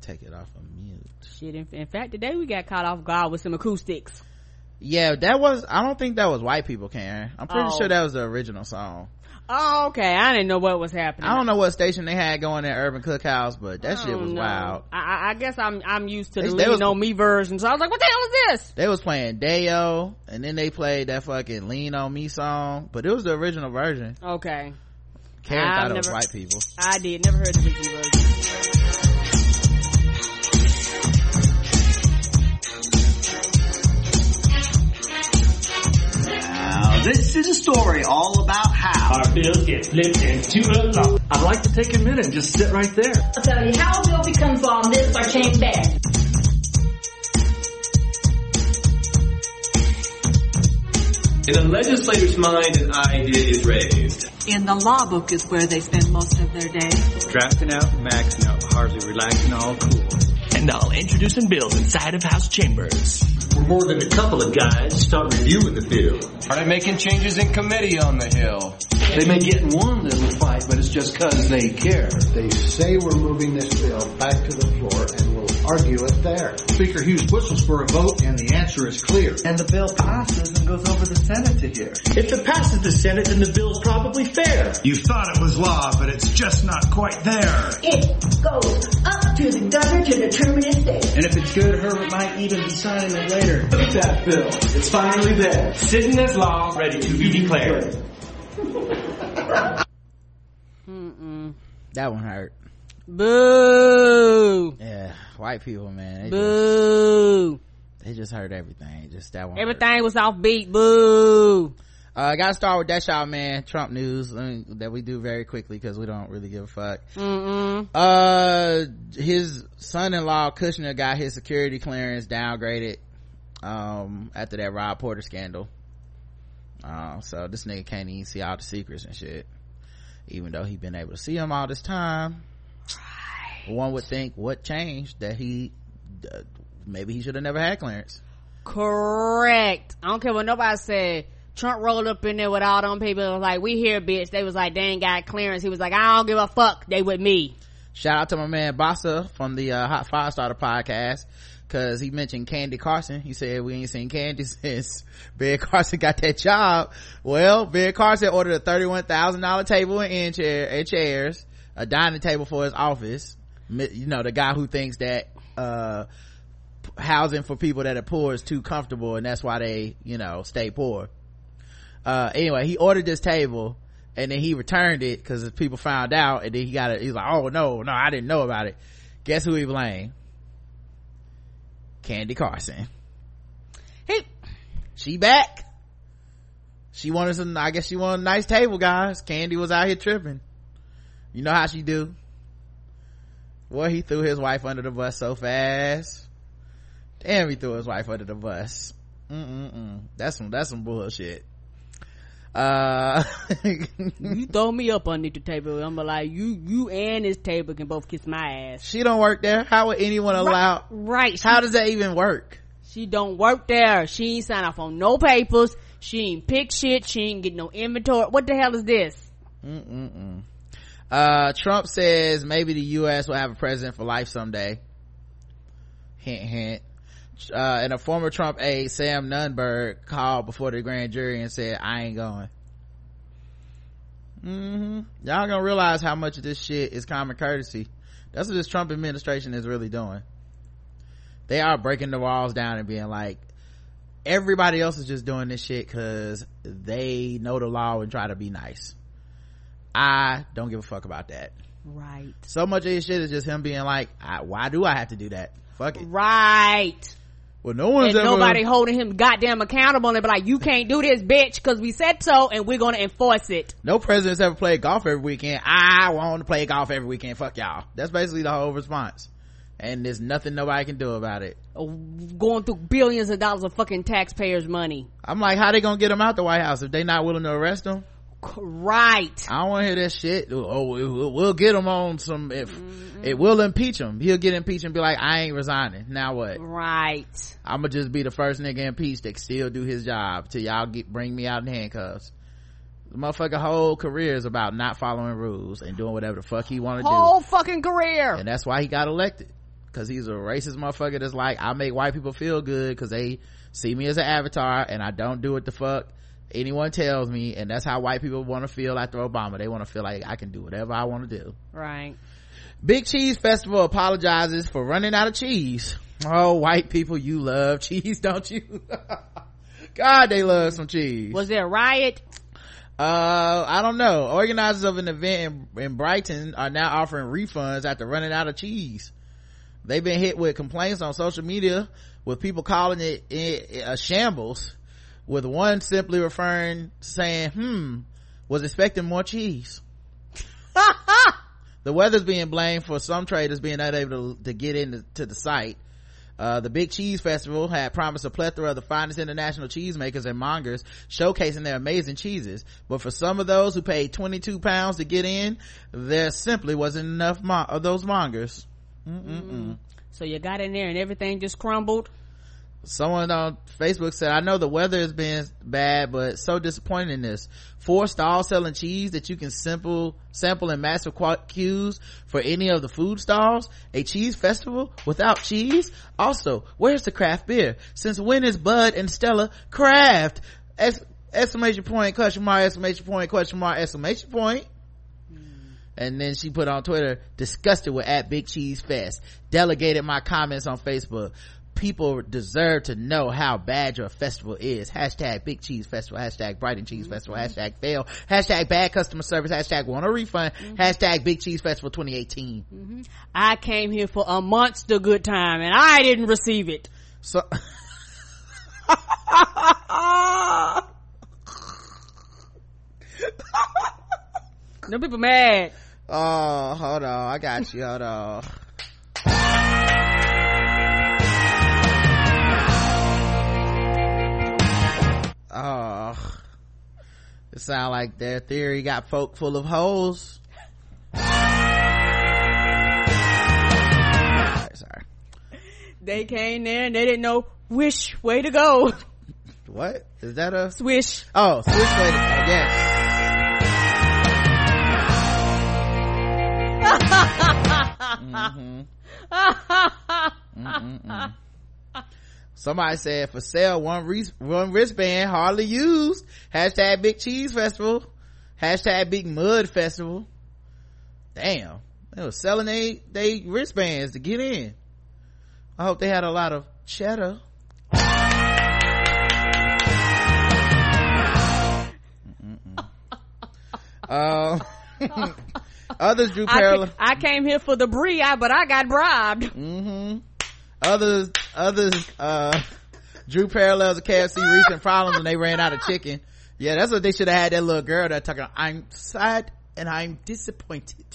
Take it off of mute. Shit, in, in fact, today we got caught off guard with some acoustics. yeah that was i don't think that was white people karen. I'm pretty Oh. sure that was the original song Oh, okay. I didn't know what was happening. i don't know what station they had going at urban cookhouse but that shit oh, was know. wild I, I- I guess I'm I'm used to They- the they lean was- on me version, so I was like, "What the hell is this?" they was playing Dayo, and then they played that fucking lean on me song but it was the original version Okay, karen I've thought it was never- white people I did never heard the original version. This is a story all about how. Our bills get flipped into a law. I'd like to take a minute and just sit right there. I'll tell you how a bill becomes law and this or change that. In a legislator's mind, an idea is raised. In the law book is where they spend most of their day. Drafting out, maxing out, hardly relaxing, all cool. And all introducing bills inside of House chambers. We're more than a couple of guys start reviewing the bill. Are they making changes in committee on the Hill? They may get in one little fight, but it's just cause they care. They say we're moving this bill back to the floor and we'll argue it there. Speaker Hughes whistles for a vote and the answer is clear. And the bill passes and goes over the Senate to hear. If it passes the Senate, then the bill's probably fair. You thought it was law, but it's just not quite there. It goes up to the governor to determine its date. And if it's good, Herbert might even be signing it later. Look at that bill. It's finally there. Sitting as law, ready to be declared. Mm-mm. that one hurt Boo! yeah white people man they just, Boo! they just heard everything just that one hurt. Everything was off beat. Boo! uh gotta start with that y'all man trump news me, that we do very quickly because we don't really give a fuck Mm-mm. uh his son-in-law kushner got his security clearance downgraded um after that rob porter scandal uh, so this nigga can't even see all the secrets and shit even though he been able to see them all this time one would think what changed that he uh, maybe he should have never had clearance Correct. I don't care what nobody said. Trump rolled up in there with all them people. Was like, we here, bitch. They was like, they ain't got clearance. He was like, I don't give a fuck. They with me. shout out to my man Bassa from the uh, hot five starter podcast because he mentioned candy carson he said we ain't seen candy since ben carson got that job well ben carson ordered a $31000 table and, chair, and chairs a dining table for his office you know the guy who thinks that uh housing for people that are poor is too comfortable and that's why they you know stay poor. Uh anyway he ordered this table and then he returned it because people found out and then he got it he's like oh no no i didn't know about it. Guess who he blamed? Candy carson. He, she back. She wanted some i guess she wanted a nice table guys. Candy was out here tripping. You know how she do well he threw his wife under the bus so fast damn he threw his wife under the bus Mm-mm-mm. that's some that's some bullshit uh you throw me up underneath the table. I'm like, you, you and this table can both kiss my ass. she don't work there how would anyone allow Right. She, how does that even work she don't work there. She ain't sign off on no papers. She ain't pick shit. She ain't get no inventory. What the hell is this? Mm-mm-mm. Uh trump says maybe the u.s will have a president for life someday hint hint uh, and a former Trump aide, Sam Nunberg, called before the grand jury and said, I ain't going. Mm-hmm. Y'all gonna realize how much of this shit is common courtesy. That's what this Trump administration is really doing. They are breaking the walls down and being like, everybody else is just doing this shit cause they know the law and try to be nice. I don't give a fuck about that. Right. So much of this shit is just him being like, why do I have to do that? Fuck it. Right. Well, no one's and ever... nobody holding him goddamn accountable and be like, you can't do this, bitch, because we said so, and we're gonna enforce it. No president's ever played golf every weekend. I want to play golf every weekend. Fuck y'all. That's basically the whole response. And there's nothing nobody can do about it. Oh, going through billions of dollars of fucking taxpayers' money. I'm like, how they gonna get him out the White House if they not willing to arrest him? Right. I don't want to hear that shit. Oh, we'll get him on some. If mm-hmm. it will impeach him, he'll get impeached and be like, "I ain't resigning." Now what? Right. I'm gonna just be the first nigga impeached that still do his job till y'all get bring me out in handcuffs. The motherfucker whole career is about not following rules and doing whatever the fuck he want to do. Whole fucking career. And that's why he got elected. Cause he's a racist motherfucker that's like, I make white people feel good cause they see me as an avatar and I don't do what the fuck anyone tells me and that's how white people want to feel after obama. They want to feel like i can do whatever i want to do. Right. Big cheese festival apologizes for running out of cheese. Oh white people you love cheese don't you? God they love some cheese. Was there a riot? Uh i don't know. Organizers of an event in, in brighton are now offering refunds after running out of cheese. They've been hit with complaints on social media with people calling it a shambles with one simply referring saying hmm was expecting more cheese. The weather's being blamed for some traders being unable to, to get into to the site. Uh, the big cheese festival had promised a plethora of the finest international cheesemakers and mongers showcasing their amazing cheeses. But for some of those who paid 22 pounds to get in there simply wasn't enough mo- of those mongers. Mm-mm-mm. so you got in there and everything just crumbled someone on facebook said i know the weather has been bad but so disappointing in this. Four stalls selling cheese that you can simple sample in massive queues for any of the food stalls? A cheese festival without cheese? Also where's the craft beer? Since when is bud and stella craft? Ex- exclamation point question mark exclamation point question mark exclamation point. point and then she put on twitter disgusted with at big cheese fest. Delegated my comments on facebook people deserve to know how bad your festival is. Hashtag big cheese festival, hashtag Brighton cheese mm-hmm. festival, hashtag fail, hashtag bad customer service, hashtag want a refund, mm-hmm. hashtag big cheese festival 2018. Mm-hmm. I came here for a monster good time and I didn't receive it. So. no people mad. Oh, hold on. I got you. Hold on. Oh, it sound like their theory got folk full of holes. sorry. They came there and they didn't know which way to go. What is that a swish? Oh, swish way to go. Yes. mm-hmm. Somebody said for sale one wrist, one wristband hardly used. Hashtag Big Cheese Festival. Hashtag Big Mud Festival. Damn, they were selling they they wristbands to get in. I hope they had a lot of cheddar. um, others drew parallel. I, I, came here for the brie, but I got bribed. Mm-hmm. Others, others, uh, drew parallels to KFC recent problems when they ran out of chicken. Yeah, that's what they should have had that little girl that talking. I'm sad and I'm disappointed.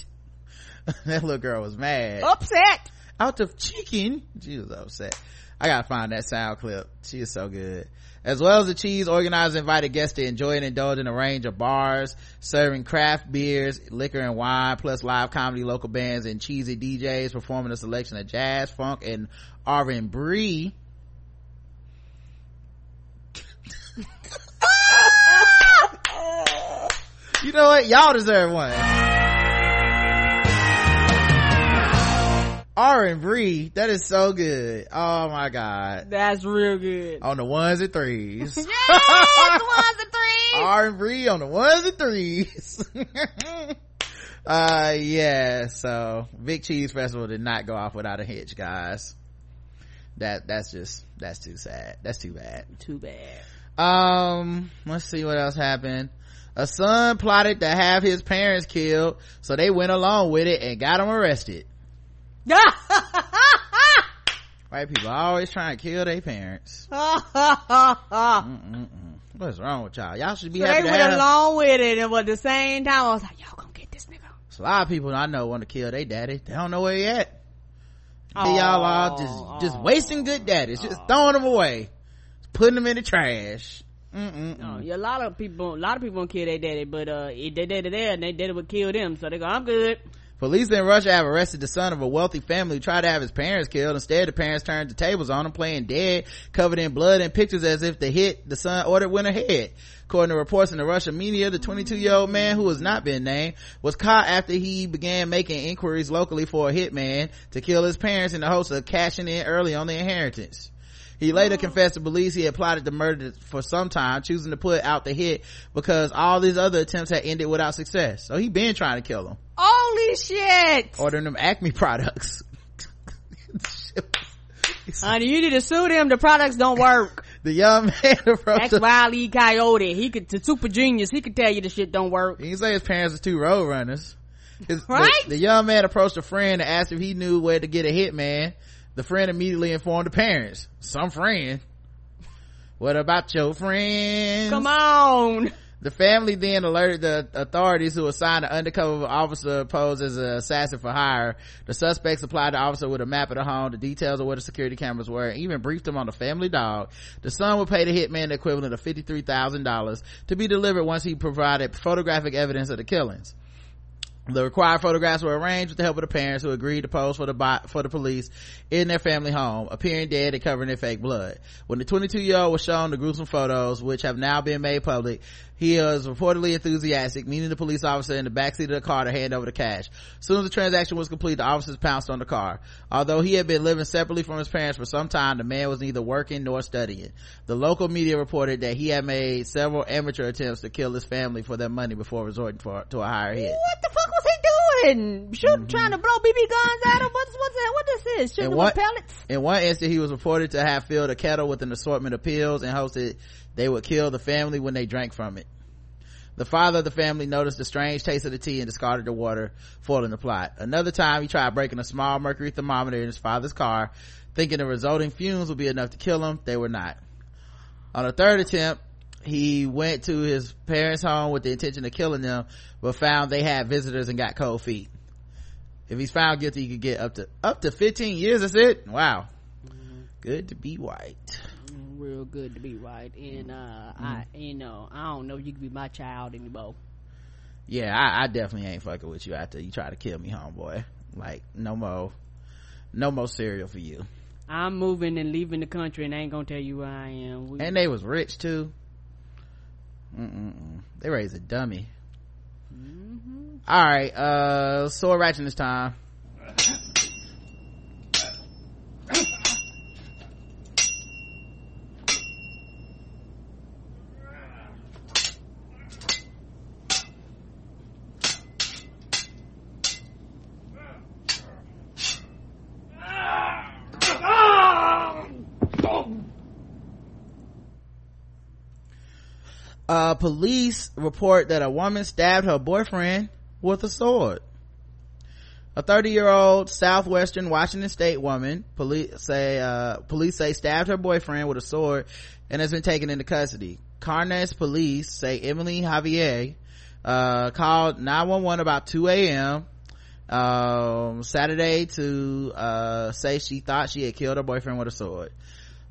that little girl was mad, upset, out of chicken. She was upset. I gotta find that sound clip. She is so good. As well as the cheese, organizers invited guests to enjoy and indulge in a range of bars, serving craft beers, liquor and wine, plus live comedy, local bands, and cheesy DJs performing a selection of jazz, funk, and R&B. you know what? Y'all deserve one. R and Brie, that is so good. Oh my god. That's real good. On the ones and threes. yes, ones and threes. R and Brie on the ones and threes. uh yeah, so Big Cheese Festival did not go off without a hitch, guys. That that's just that's too sad. That's too bad. Too bad. Um, let's see what else happened. A son plotted to have his parents killed, so they went along with it and got him arrested. White people always trying to kill their parents. What's wrong with y'all? Y'all should be so happy they went have. along with it, and at the same time, I was like, "Y'all gonna get this nigga." So a lot of people I know want to kill their daddy. They don't know where he at. Oh, y'all all just oh, just wasting good daddies, just throwing them away, putting them in the trash. Yeah, a lot of people, a lot of people want to kill their daddy, but uh, if they daddy there, and they daddy would kill them, so they go, "I'm good." Police in Russia have arrested the son of a wealthy family who tried to have his parents killed. Instead, the parents turned the tables on him, playing dead, covered in blood and pictures as if the hit the son ordered went ahead. According to reports in the Russian media, the 22-year-old man who has not been named was caught after he began making inquiries locally for a hitman to kill his parents in the hopes of cashing in early on the inheritance. He later oh. confessed to police he had plotted the murder for some time, choosing to put out the hit because all these other attempts had ended without success. So he been trying to kill him. Holy shit! Ordering them Acme products. Honey, you need to sue them. The products don't work. the young man approached That's Wile E. Coyote. He could, the super genius, he could tell you the shit don't work. He can say his parents are two road runners. His, right? The, the young man approached a friend and asked if he knew where to get a hitman the friend immediately informed the parents. Some friend. What about your friends? Come on. The family then alerted the authorities who assigned an undercover officer posed as an assassin for hire. The suspect supplied the officer with a map of the home, the details of where the security cameras were, and even briefed him on the family dog. The son would pay the hitman the equivalent of $53,000 to be delivered once he provided photographic evidence of the killings. The required photographs were arranged with the help of the parents who agreed to pose for the for the police in their family home, appearing dead and covering in fake blood. When the 22 year old was shown the gruesome photos, which have now been made public, he was reportedly enthusiastic, meeting the police officer in the backseat of the car to hand over the cash. As soon as the transaction was complete, the officers pounced on the car. Although he had been living separately from his parents for some time, the man was neither working nor studying. The local media reported that he had made several amateur attempts to kill his family for their money before resorting for, to a higher hit. What the fuck was he doing? Shoot, mm-hmm. trying to blow BB guns at him? What's, what's that? What this is? Shooting with pellets? In one instant, he was reported to have filled a kettle with an assortment of pills and hosted they would kill the family when they drank from it. The father of the family noticed the strange taste of the tea and discarded the water, foiling the plot. Another time, he tried breaking a small mercury thermometer in his father's car, thinking the resulting fumes would be enough to kill him. They were not. On a third attempt, he went to his parents home with the intention of killing them but found they had visitors and got cold feet if he's found guilty he could get up to up to 15 years that's it wow mm-hmm. good to be white real good to be right. and uh mm-hmm. i you know i don't know if you can be my child anymore yeah I, I definitely ain't fucking with you after you try to kill me homeboy like no more no more cereal for you i'm moving and leaving the country and i ain't gonna tell you where i am we, and they was rich too Mm-mm-mm. they raised a dummy mm-hmm. all right uh sword ratchet this time police report that a woman stabbed her boyfriend with a sword. A 30 year old southwestern Washington state woman, police say, uh, police say stabbed her boyfriend with a sword and has been taken into custody. Carnes police say Emily Javier, uh, called 911 about 2 a.m. Um, Saturday to, uh, say she thought she had killed her boyfriend with a sword.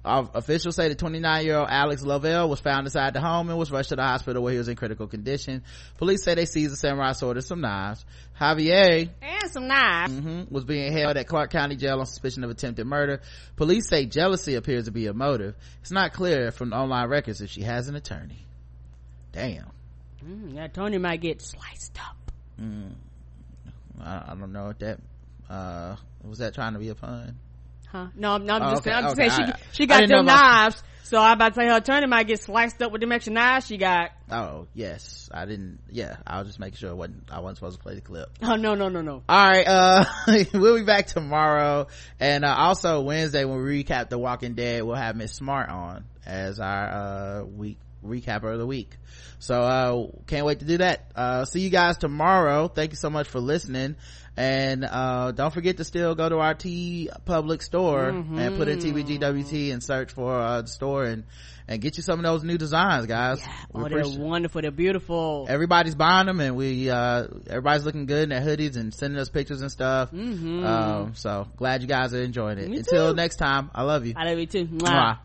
Officials say the 29 year old Alex Lovell was found inside the home and was rushed to the hospital where he was in critical condition. Police say they seized a samurai sword and some knives. Javier and some knives mm-hmm, was being held at Clark County Jail on suspicion of attempted murder. Police say jealousy appears to be a motive. It's not clear from online records if she has an attorney. Damn. Mm, that attorney might get sliced up. Mm, I, I, don't know if that uh, was that trying to be a pun. Huh? No, no, I'm oh, just, okay, I'm just okay, saying she, she got them knives. So I'm about to say her attorney might get sliced up with them extra knives she got. Oh, yes. I didn't, yeah, I was just making sure I wasn't, I wasn't supposed to play the clip. Oh, no, no, no, no. Alright, uh, we'll be back tomorrow. And, uh, also Wednesday when we recap The Walking Dead, we'll have Miss Smart on as our, uh, week, recapper of the week. So, uh, can't wait to do that. Uh, see you guys tomorrow. Thank you so much for listening and uh, don't forget to still go to our t public store mm-hmm. and put in tbgwt and search for uh, the store and and get you some of those new designs guys yeah. oh they're wonderful they're beautiful everybody's buying them and we uh, everybody's looking good in their hoodies and sending us pictures and stuff mm-hmm. um, so glad you guys are enjoying it Me until too. next time i love you i love you too Mwah. Mwah.